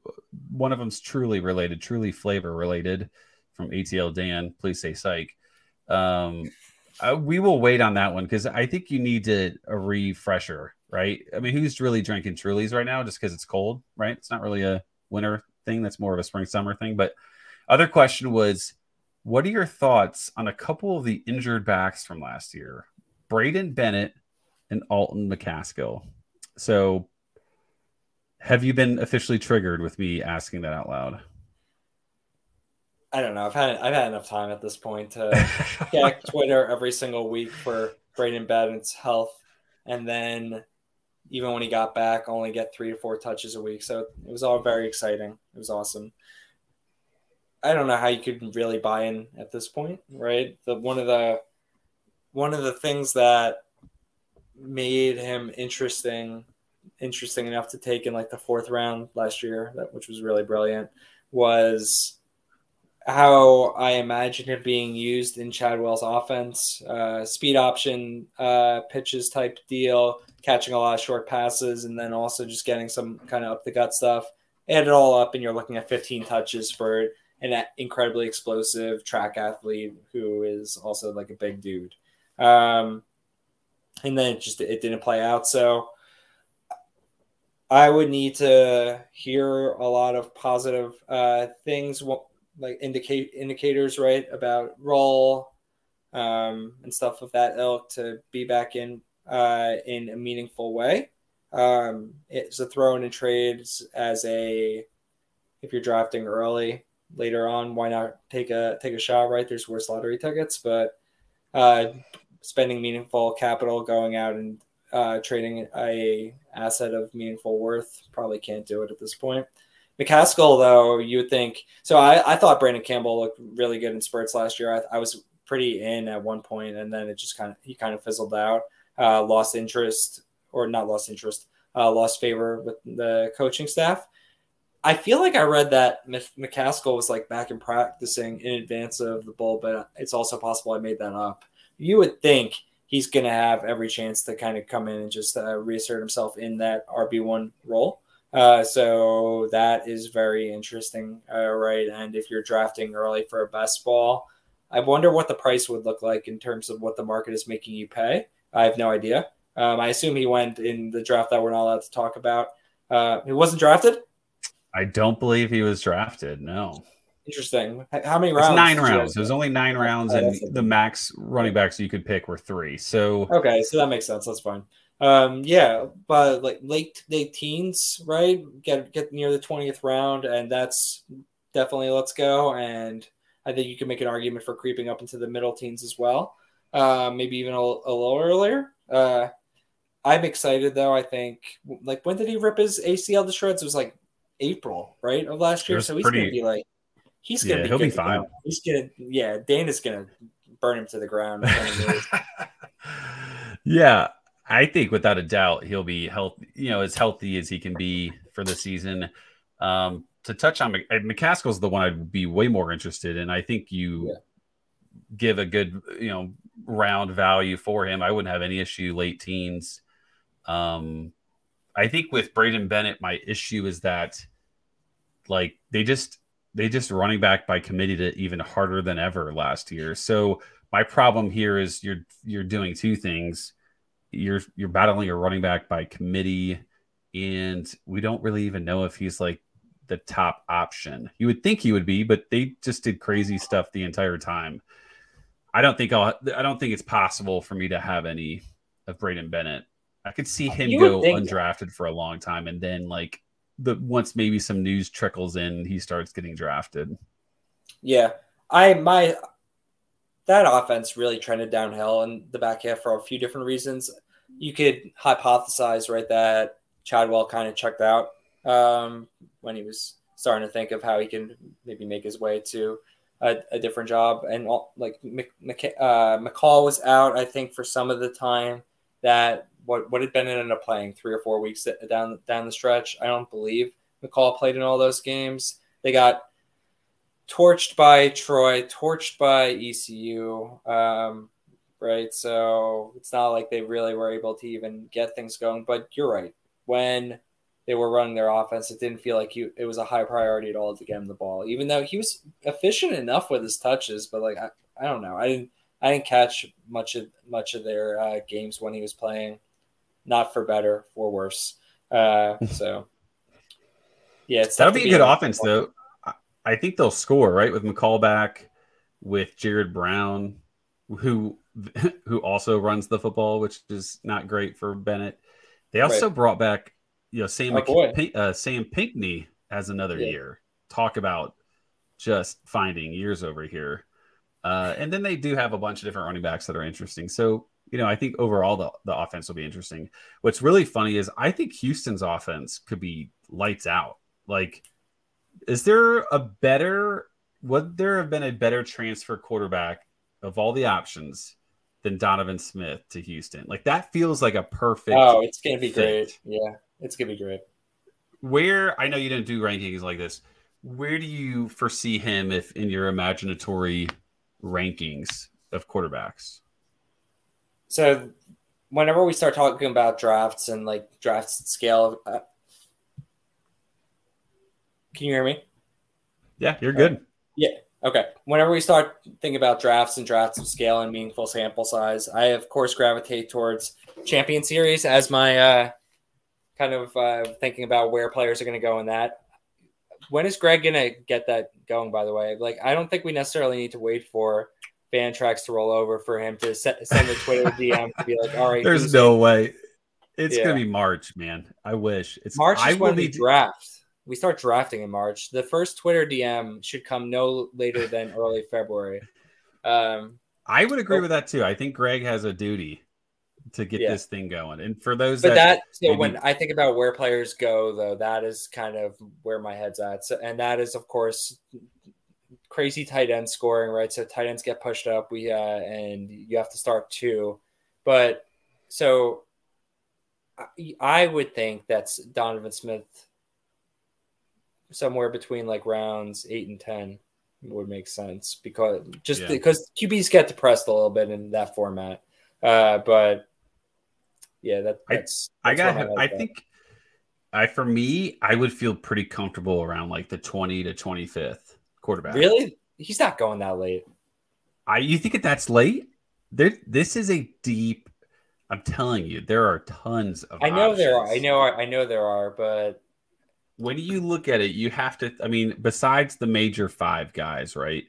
One of them's truly related, truly flavor related from ATL Dan. Please say psych. Um, uh, we will wait on that one because I think you need to, a refresher, right? I mean, who's really drinking Trulies right now just because it's cold, right? It's not really a winter thing. That's more of a spring summer thing. But other question was, what are your thoughts on a couple of the injured backs from last year, Braydon Bennett and Alton McCaskill? So, have you been officially triggered with me asking that out loud? I don't know. I've had I've had enough time at this point to check Twitter every single week for Braydon Bennett's health, and then even when he got back, only get three to four touches a week. So it was all very exciting. It was awesome. I don't know how you could really buy in at this point, right? The one of the one of the things that made him interesting interesting enough to take in like the fourth round last year, that which was really brilliant, was how I imagine him being used in Chadwell's offense, uh, speed option uh, pitches type deal, catching a lot of short passes, and then also just getting some kind of up the gut stuff. Add it all up, and you're looking at 15 touches for an incredibly explosive track athlete who is also like a big dude. Um, and then it just it didn't play out. So I would need to hear a lot of positive uh, things like indicate indicators right about role um, and stuff of that ilk to be back in uh, in a meaningful way. Um, it's a throw in and trades as a if you're drafting early later on, why not take a take a shot? Right, there's worse lottery tickets, but uh, spending meaningful capital, going out and uh, trading a asset of meaningful worth probably can't do it at this point. McCaskill, though, you would think. So I, I thought Brandon Campbell looked really good in spurts last year. I, I was pretty in at one point, and then it just kind of he kind of fizzled out, uh, lost interest or not lost interest, uh, lost favor with the coaching staff. I feel like I read that McCaskill was like back in practicing in advance of the bowl, but it's also possible I made that up. You would think he's going to have every chance to kind of come in and just uh, reassert himself in that RB one role. Uh, so that is very interesting, uh, right? And if you're drafting early for a best ball, I wonder what the price would look like in terms of what the market is making you pay. I have no idea. Um, I assume he went in the draft that we're not allowed to talk about. Uh, he wasn't drafted. I don't believe he was drafted. No. Interesting. How many rounds? It's nine rounds. It was only nine rounds, Oh, and the max running backs you could pick were three. So Okay, so that makes sense. That's fine. Um, yeah, but like late late teens, right? Get get near the twentieth round, and that's definitely let's go. And I think you can make an argument for creeping up into the middle teens as well. Uh, maybe even a, a little earlier. Uh, I'm excited though. I think like when did he rip his ACL to shreds? It was like April, right, of last year. So he's pretty- gonna be like he's gonna Yeah, be he'll be fine. go. He's gonna yeah, Dana's gonna burn him to the ground. yeah, I think without a doubt he'll be healthy. You know, as healthy as he can be for the season. Um, to touch on Mc- McCaskill's the one I'd be way more interested in. I think you Yeah. give a good, you know, round value for him. I wouldn't have any issue late teens. Um, I think with Braydon Bennett, my issue is that like they just they just running back by committee to even harder than ever last year. So my problem here is you're you're doing two things. You're you're battling a running back by committee, and we don't really even know if he's like the top option. You would think he would be, but they just did crazy stuff the entire time. I don't think I'll I don't think it's possible for me to have any of Braydon Bennett. I could see him You go undrafted for a long time and then like the once maybe some news trickles in, he starts getting drafted. yeah, I my that offense really trended downhill in the back half for a few different reasons. You could hypothesize right that Chadwell kind of checked out um, when he was starting to think of how he can maybe make his way to a, a different job. And all, like uh, McCall was out, I think, for some of the time that what what had Bennett ended up playing three or four weeks down down the stretch. I don't believe McCall played in all those games. They got torched by Troy, torched by ECU. Um, right? So it's not like they really were able to even get things going. But you're right. When they were running their offense, it didn't feel like you, it was a high priority at all to get him the ball, even though he was efficient enough with his touches. But like, I, I don't know. I didn't, I didn't catch much of much of their uh, games when he was playing. Not for better, for worse. Uh, so yeah, it's That'll be a good offense, though. I- I think they'll score right with McCall back, with Jared Brown, who who also runs the football, which is not great for Bennett. They also brought back, you know, Sam Oh, uh, Sam Pinkney as another Yeah. year. Talk about just finding years over here. Uh, and then they do have a bunch of different running backs that are interesting. So, you know, I think overall the, the offense will be interesting. What's really funny is I think Houston's offense could be lights out. Like, is there a better, would there have been a better transfer quarterback of all the options than Donovan Smith to Houston? Like, that feels like a perfect. Oh, it's gonna be fit. great. Yeah, it's gonna be great. where I know you didn't do rankings like this. Where do you foresee him if in your imaginatory rankings of quarterbacks? So, whenever we start talking about drafts and like draft scale, uh, can you hear me? Yeah, you're good. Okay. Whenever we start thinking about drafts and drafts of scale and meaningful sample size, I of course gravitate towards Champion Series as my uh, kind of uh, thinking about where players are going to go in that. When is Greg going to get that going? By the way, like I don't think we necessarily need to wait for FanTrax to roll over for him to se- send a Twitter DM to be like, "All right, There's no way. It's Yeah. gonna be March, man. I wish it's March I will be draft. We start drafting in March. The first Twitter DM should come no later than early February. Um, I would agree Oh. with that too. I think Greg has a duty to get Yeah. this thing going. And for those but that, that so maybe- when I think about where players go, though, that is kind of where my head's at. So, and that is, of course, crazy tight end scoring, right? So tight ends get pushed up. We uh, and you have to start two, but so I, I would think that's Donovan Smith somewhere between like rounds eight and ten would make sense because just Yeah. because QBs get depressed a little bit in that format. Uh, but yeah, that, that's I that's where got I at. think I for me, I would feel pretty comfortable around like the 20 to 25th quarterback. really he's not going that late. I you think that that's late? There, this is a deep. I'm telling you, there are tons of. I know there are. I know. I know there are, but When you look at it, you have to. I mean, besides the major five guys, right?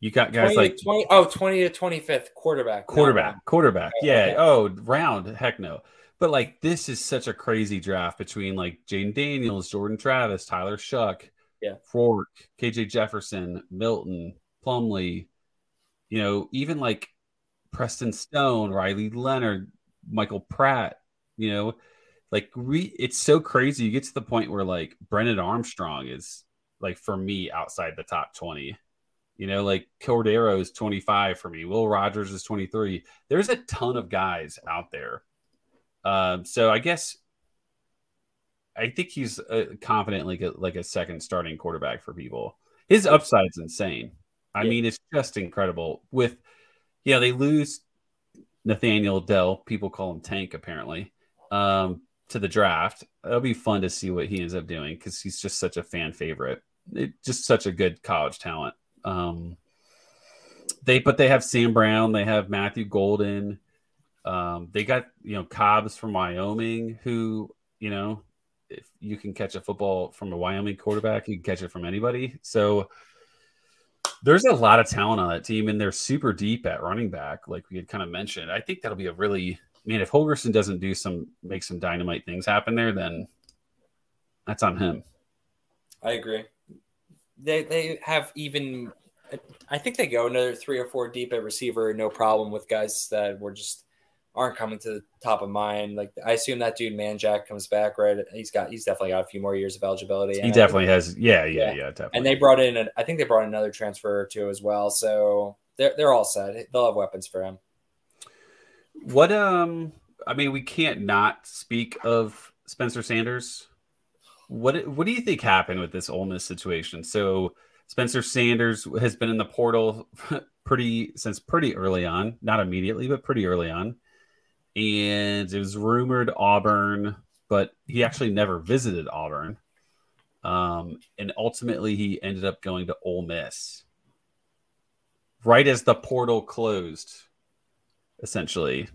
You got guys 20, like 20 oh 20 to 25th quarterback. quarterback, round. quarterback. Okay, Yeah. okay. Oh, round. Heck no. But like, this is such a crazy draft between like Jayden Daniels, Jordan Travis, Tyler Shough, Yeah. Rourke, KJ Jefferson, Milton, Plumlee. You know, even like Preston Stone, Riley Leonard, Michael Pratt. You know, like we. It's so crazy. You get to the point where like Brennan Armstrong is like for me outside the top 20. You know, like Cordeiro is 25 for me. Will Rogers is 23. There's a ton of guys out there. Um, so I guess I think he's uh, confident like a, like a second starting quarterback for people. His upside's insane. I Yeah. mean, it's just incredible. With yeah, they lose Nathaniel Dell. People call him Tank apparently. Um, to the draft. It'll be fun to see what he ends up doing because he's just such a fan favorite. It, just such a good college talent. Um, they but they have Sam Brown. They have Matthew Golden. Um, they got you know Cobbs from Wyoming, who you know if you can catch a football from a Wyoming quarterback, you can catch it from anybody. So there's a lot of talent on that team, and they're super deep at running back, like we had kind of mentioned. I think that'll be a really man. If Holgorsen doesn't do some make some dynamite things happen there, then that's on him. I agree. They they have even. I think they go another three or four deep at receiver, no problem with guys that were just aren't coming to the top of mind. Like I assume that dude Manjack comes back, right? He's got he's definitely got a few more years of eligibility. He I- definitely has. Yeah, yeah, Yeah. yeah, definitely. and they brought in, I think they brought another transfer or two as well. So they're they're all set. They'll have weapons for him. What um I mean we can't not speak of Spencer Sanders. What what do you think happened with this Ole Miss situation? So Spencer Sanders has been in the portal pretty since pretty early on, not immediately, but pretty early on. And it was rumored Auburn, but he actually never visited Auburn. Um, and ultimately he ended up going to Ole Miss. Right as the portal closed essentially.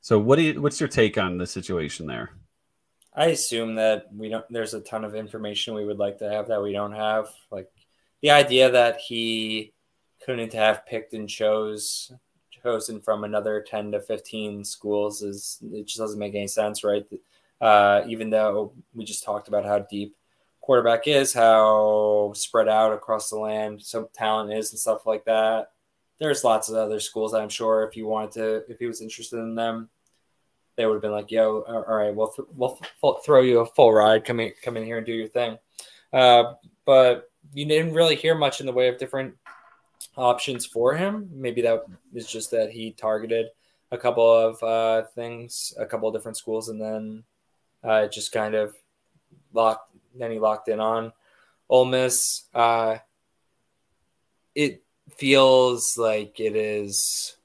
So what do you, what's your take on the situation there? I assume that we don't. There's a ton of information we would like to have that we don't have. Like the idea that he couldn't have picked and chose chosen from another ten to fifteen schools is it just doesn't make any sense, right? Uh, even though we just talked about how deep quarterback is, how spread out across the land some talent is, and stuff like that. There's lots of other schools I'm sure if you wanted to, if he was interested in them, they would have been like, "Yo, all right, we'll th- we'll throw you a full ride. Come in, come in here and do your thing." Uh, but you didn't really hear much in the way of different options for him. Maybe that is just that he targeted a couple of uh, things, a couple of different schools, and then uh, just kind of locked. Then he locked in on Ole Miss. Uh, it feels like it is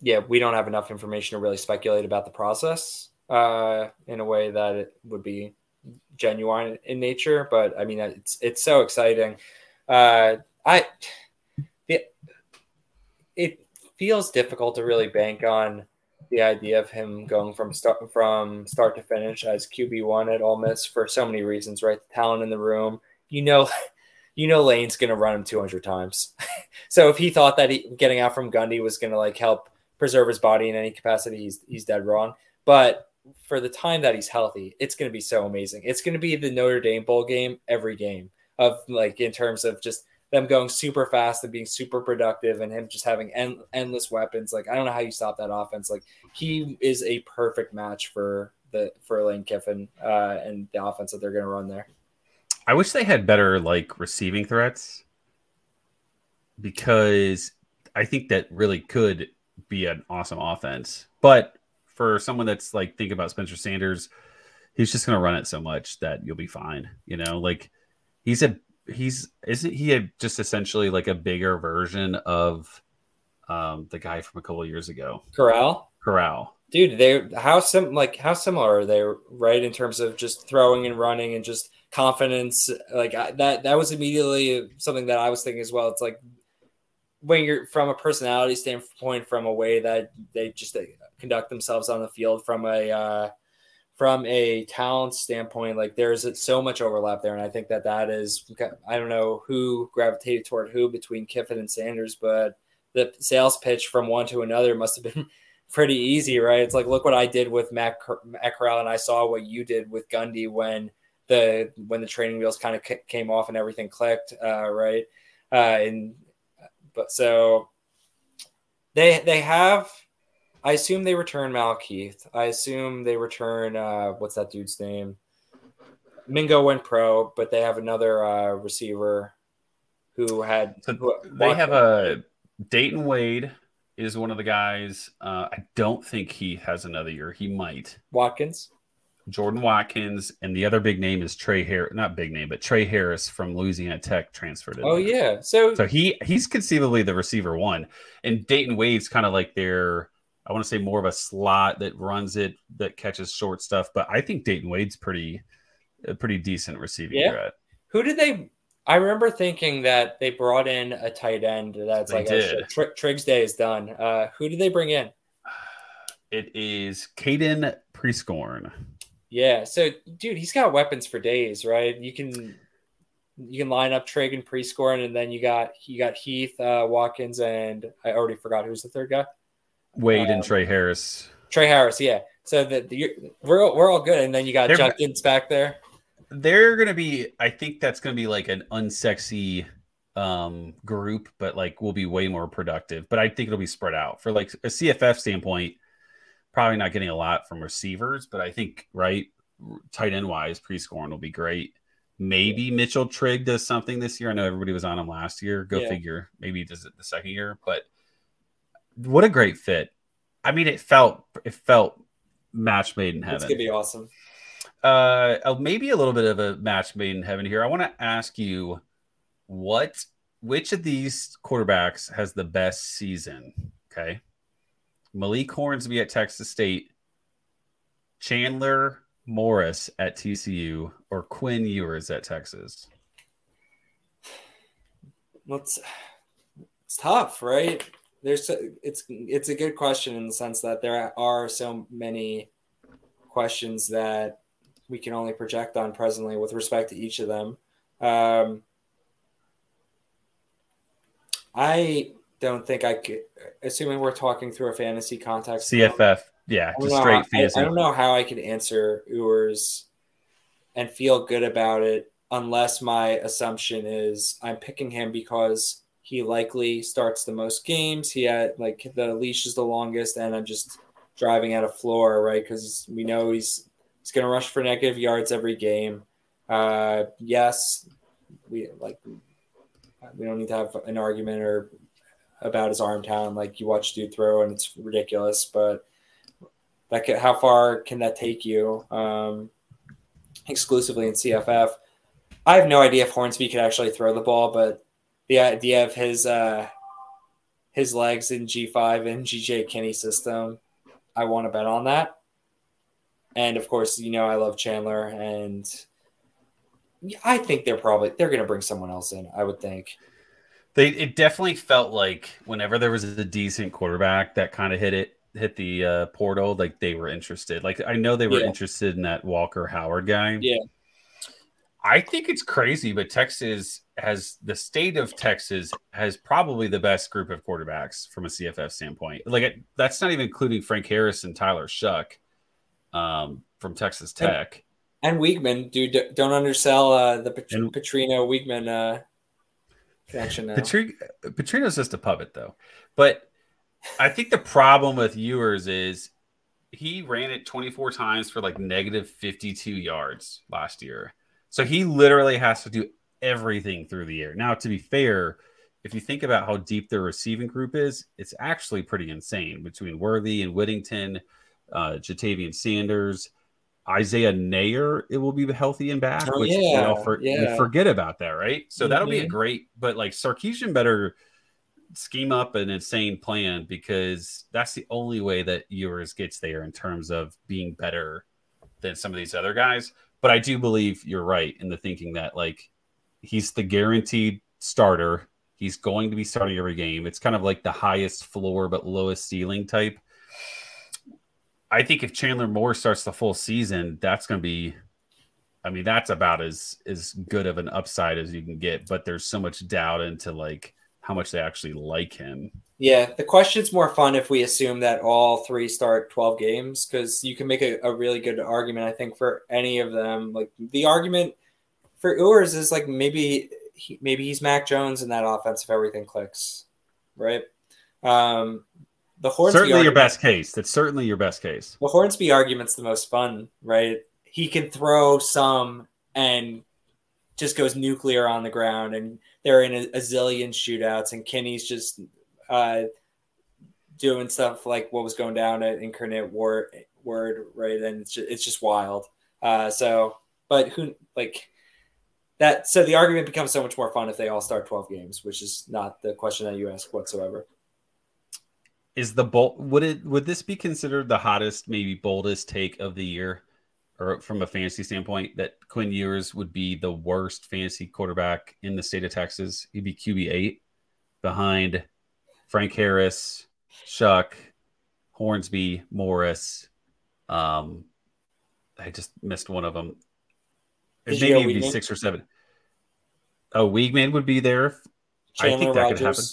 yeah, we don't have enough information to really speculate about the process uh, in a way that it would be genuine in nature. But I mean, it's it's so exciting. Uh, I it, it feels difficult to really bank on the idea of him going from start from start to finish as QB one at Ole Miss for so many reasons. Right, the talent in the room. You know, you know Lane's going to run him 200 times. so if he thought that he, getting out from Gundy was going to like help preserve his body in any capacity, he's he's dead wrong. But for the time that he's healthy, it's going to be so amazing. It's going to be the Notre Dame bowl game every game of like in terms of just them going super fast and being super productive and him just having en- endless weapons. Like I don't know how you stop that offense. Like he is a perfect match for the for Lane Kiffin uh, and the offense that they're going to run there. I wish they had better like receiving threats because I think that really could be an awesome offense. But for someone that's like think about Spencer Sanders, he's just going to run it so much that you'll be fine. You know, like he's a he's isn't he a, just essentially like a bigger version of um, the guy from a couple of years ago, Corral. Corral. dude they how sim like how similar are they right in terms of just throwing and running and just confidence like I, that that was immediately something that i was thinking as well it's like when you're from a personality standpoint from a way that they just uh, conduct themselves on the field from a uh from a talent standpoint like there's so much overlap there and i think that that is i don't know who gravitated toward who between kiffin and sanders but the sales pitch from one to another must have been pretty easy, right? It's like, look what I did with Matt, Matt Corral, and I saw what you did with Gundy when the when the training wheels kind of c- came off and everything clicked, uh, right? Uh, and but so they they have. I assume they return Malik Heath. I assume they return uh, what's that dude's name? Mingo went pro, but they have another uh, receiver who had. So who, they have a Dayton Wade is one of the guys. Uh, I don't think he has another year. He might. Watkins. Jordan Watkins, and the other big name is Tre Harris. Not big name, but Tre Harris from Louisiana Tech transferred. Oh there. yeah, so, So he he's conceivably the receiver one, and Dayton Wade's kind of like their I want to say more of a slot that runs it that catches short stuff. But I think Dayton Wade's pretty a pretty decent receiving Yeah. threat. who did they? I remember thinking that they brought in a tight end. That's They like a, Tr- Triggs Day is done. Uh, who did they bring in? It is Caden Prieskorn. Yeah, so dude, he's got weapons for days, right? You can you can line up Trig and Prieskorn, and then you got you got Heath, uh, Watkins, and I already forgot who's the third guy. Wade and Um, Tre Harris. Tre Harris, yeah. So that we're we're all good, and then you got They're- Judkins back there. They're gonna be. I think that's gonna be like an unsexy um group, but like we'll be way more productive. But I think it'll be spread out for like a CFF standpoint. Probably not getting a lot from receivers, but I think right tight end wise, Prieskorn will be great. Maybe Mitchell Trigg does something this year. I know everybody was on him last year. Go Yeah. figure. Maybe he does it the second year, but what a great fit. I mean, it felt it felt match made in heaven. It's gonna be awesome. uh, maybe a little bit of a match made in heaven here i want to ask you what which of these quarterbacks has the best season okay malik hornsby at texas state chandler morris at tcu or quinn ewers at texas Let's. It's tough, right? There's it's it's a good question in the sense that there are so many questions that we can only project on presently with respect to each of them. Um, I don't think I could, assuming we're talking through a fantasy context. cff yeah I don't just know straight how- I, I don't know how I could answer Ewers and feel good about it unless my assumption is I'm picking him because he likely starts the most games. He had like the leash is the longest, and I'm just driving at a floor, right? Because we know he's he's going to rush for negative yards every game. Uh, yes, we like we don't need to have an argument or about his arm talent. Like you watch dude throw, and it's ridiculous, but that could, how far can that take you um, exclusively in CFF? I have no idea if Hornsby could actually throw the ball, but the idea of his uh, his legs in G5 and GJ Kinne system, I want to bet on that. And of course, you know I love Chandler, and I think they're probably they're going to bring someone else in. I would think. They it definitely felt like whenever there was a decent quarterback that kind of hit it hit the uh, portal, like they were interested. Like I know they were Yeah. interested in that Walker Howard guy. Yeah. I think it's crazy, but Texas has the state of Texas has probably the best group of quarterbacks from a CFF standpoint. Like it, that's not even including Frank Harris and Tyler Shough um, from Texas Tech. And Weigman, dude, don't undersell uh, the Pat- And- Petrino Weigman uh, connection now. Petri- Petrino's just a puppet, though. But I think the problem with Ewers is he ran it 24 times for like negative 52 yards last year. So he literally has to do everything through the air. Now, to be fair, if you think about how deep their receiving group is, it's actually pretty insane between Worthy and Whittington, uh, Ja'Tavion Sanders, Isaiah Neyor. It will be healthy and back, Oh, which yeah, all for- we yeah. forget about that, right? So that'll be a Mhm. great, but like Sarkisian better scheme up an insane plan because that's the only way that Ewers gets there in terms of being better than some of these other guys. But I do believe you're right in the thinking that like he's the guaranteed starter. He's going to be starting every game. It's kind of like the highest floor but lowest ceiling type. I think if Chandler Moore starts the full season, that's going to be I mean, that's about as as good of an upside as you can get, but there's so much doubt into like how much they actually like him. Yeah, the question's more fun if we assume that all three start 12 games because you can make a, a really good argument, I think, for any of them. Like the argument for Ewers is like maybe he, maybe he's Mac Jones in that offense if everything clicks, right? Um, the Hornsby certainly your best case. That's certainly your best case. The Hornsby argument's the most fun, right? He can throw some and just goes nuclear on the ground. And they're in a, a zillion shootouts, and Kinne's just uh, doing stuff like what was going down at Incarnate Word, word right? And it's just, it's just wild. Uh, so, but who like that? So the argument becomes so much more fun if they all start 12 games, which is not the question that you ask whatsoever. Is the bold would it would this be considered the hottest, maybe boldest take of the year, or from a fantasy standpoint, that Quinn Ewers would be the worst fantasy quarterback in the state of Texas? He'd be QB eight behind Frank Harris, Shough, Hornsby, Morris. Um, I just missed one of them. Did Maybe go it'd be six or seven. Oh, Weigman would be there. I think that could happen.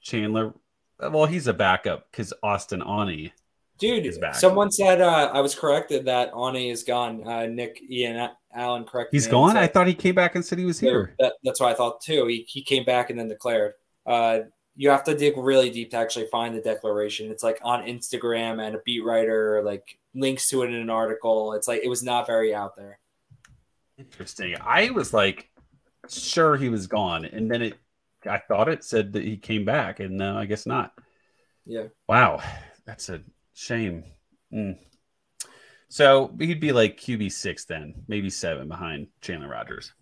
Chandler. Well, he's a backup because Austin Aune. Dude, is back. someone said uh, I was corrected that Aune is gone. Uh, Nick Ian Allen corrected He's gone. said- I thought he came back and said he was here. That, that's what I thought too. He, he came back and then declared. Uh, you have to dig really deep to actually find the declaration. It's like on Instagram and a beat writer like links to it in an article. It's like it was not very out there. Interesting. I was like sure he was gone, and then it. I thought it said that he came back, and no, I guess not. Yeah. Wow, that's a shame. Mm. So he'd be like QB six then, maybe seven behind Chandler Rogers.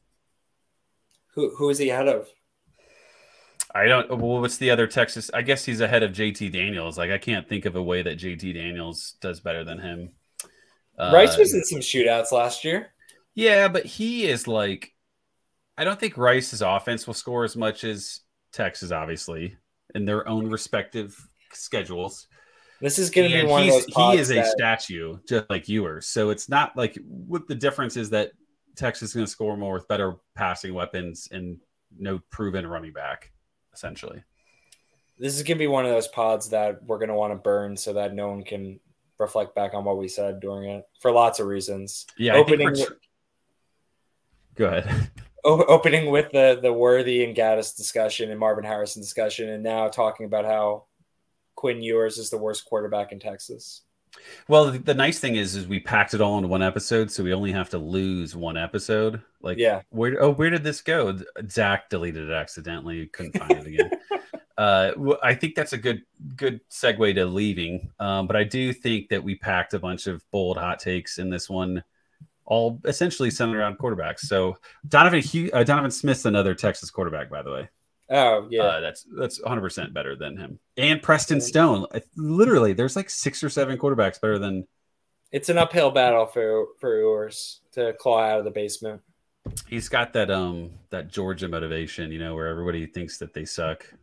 Who who is he ahead of? I don't. Well, what's the other Texas? I guess he's ahead of JT Daniels. Like I can't think of a way that JT Daniels does better than him. Uh, Rice was in some shootouts last year. Yeah, but he is like, I don't think Rice's offense will score as much as Texas, obviously, in their own respective schedules. This is going to be one of those. he is a that- statue, just like Ewers. So it's not like what the difference is that Texas is going to score more with better passing weapons and no proven running back, essentially. this is going to be one of those pods that we're going to want to burn so that no one can reflect back on what we said during it for lots of reasons. Yeah, I think Opening we're Go ahead. o- opening with the the Worthy and Gattis discussion and Marvin Harrison discussion, and now talking about how Quinn Ewers is the worst quarterback in Texas. Well, the, the nice thing is, is we packed it all into one episode, so we only have to lose one episode. Like, Yeah. where? Oh, where did this go? Zach deleted it accidentally. Couldn't find it again. uh, I think that's a good good segue to leaving. Um, but I do think that we packed a bunch of bold hot takes in this one, all essentially centered around quarterbacks. So Donovan Hugh, uh, Donovan Smith's another Texas quarterback, by the way. Oh yeah, Uh, that's that's 100 percent better than him. And Preston Stone. Literally, there's like six or seven quarterbacks better than it's an uphill battle for for Ewers to claw out of the basement. he's got that um that Georgia motivation, you know, where everybody thinks that they suck.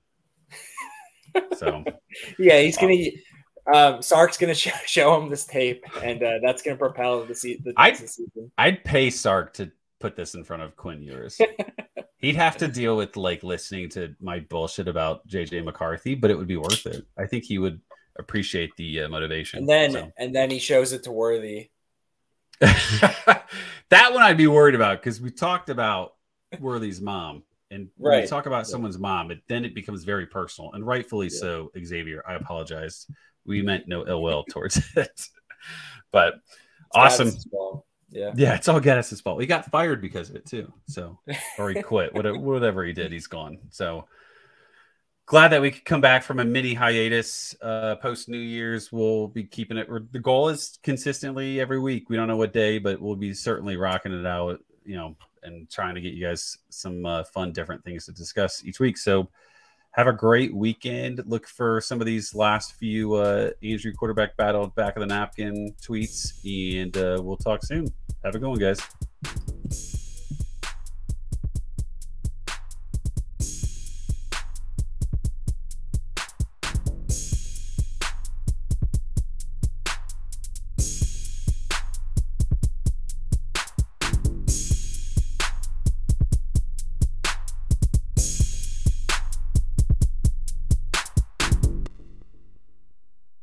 So Yeah, he's gonna. Um, Sark's gonna show, show him this tape, and uh, that's gonna propel the, se- the I- Texas season. I'd pay Sark to put this in front of Quinn Ewers. He'd have to deal with like listening to my bullshit about JJ McCarthy, but it would be worth it. I think he would appreciate the uh, motivation. And then So. and then he shows it to Worthy. that one I'd be worried about because we talked about Worthy's mom. And when Right. we talk about Yeah. someone's mom, it, then it becomes very personal and rightfully Yeah. so. Xavier, I apologize. We meant no ill will towards it. But It's awesome. Yeah. Yeah, it's all Gattis' fault. He got fired because of it too. So, or he quit. whatever, whatever he did, he's gone. So, glad that we could come back from a mini hiatus uh, post New Year's. We'll be keeping it. The goal is consistently every week. We don't know what day, but we'll be certainly rocking it out. You know, and trying to get you guys some uh, fun, different things to discuss each week. So. Have a great weekend. Look for some of these last few uh, Andrew quarterback battle back of the napkin tweets, and uh, we'll talk soon. Have a good one, guys.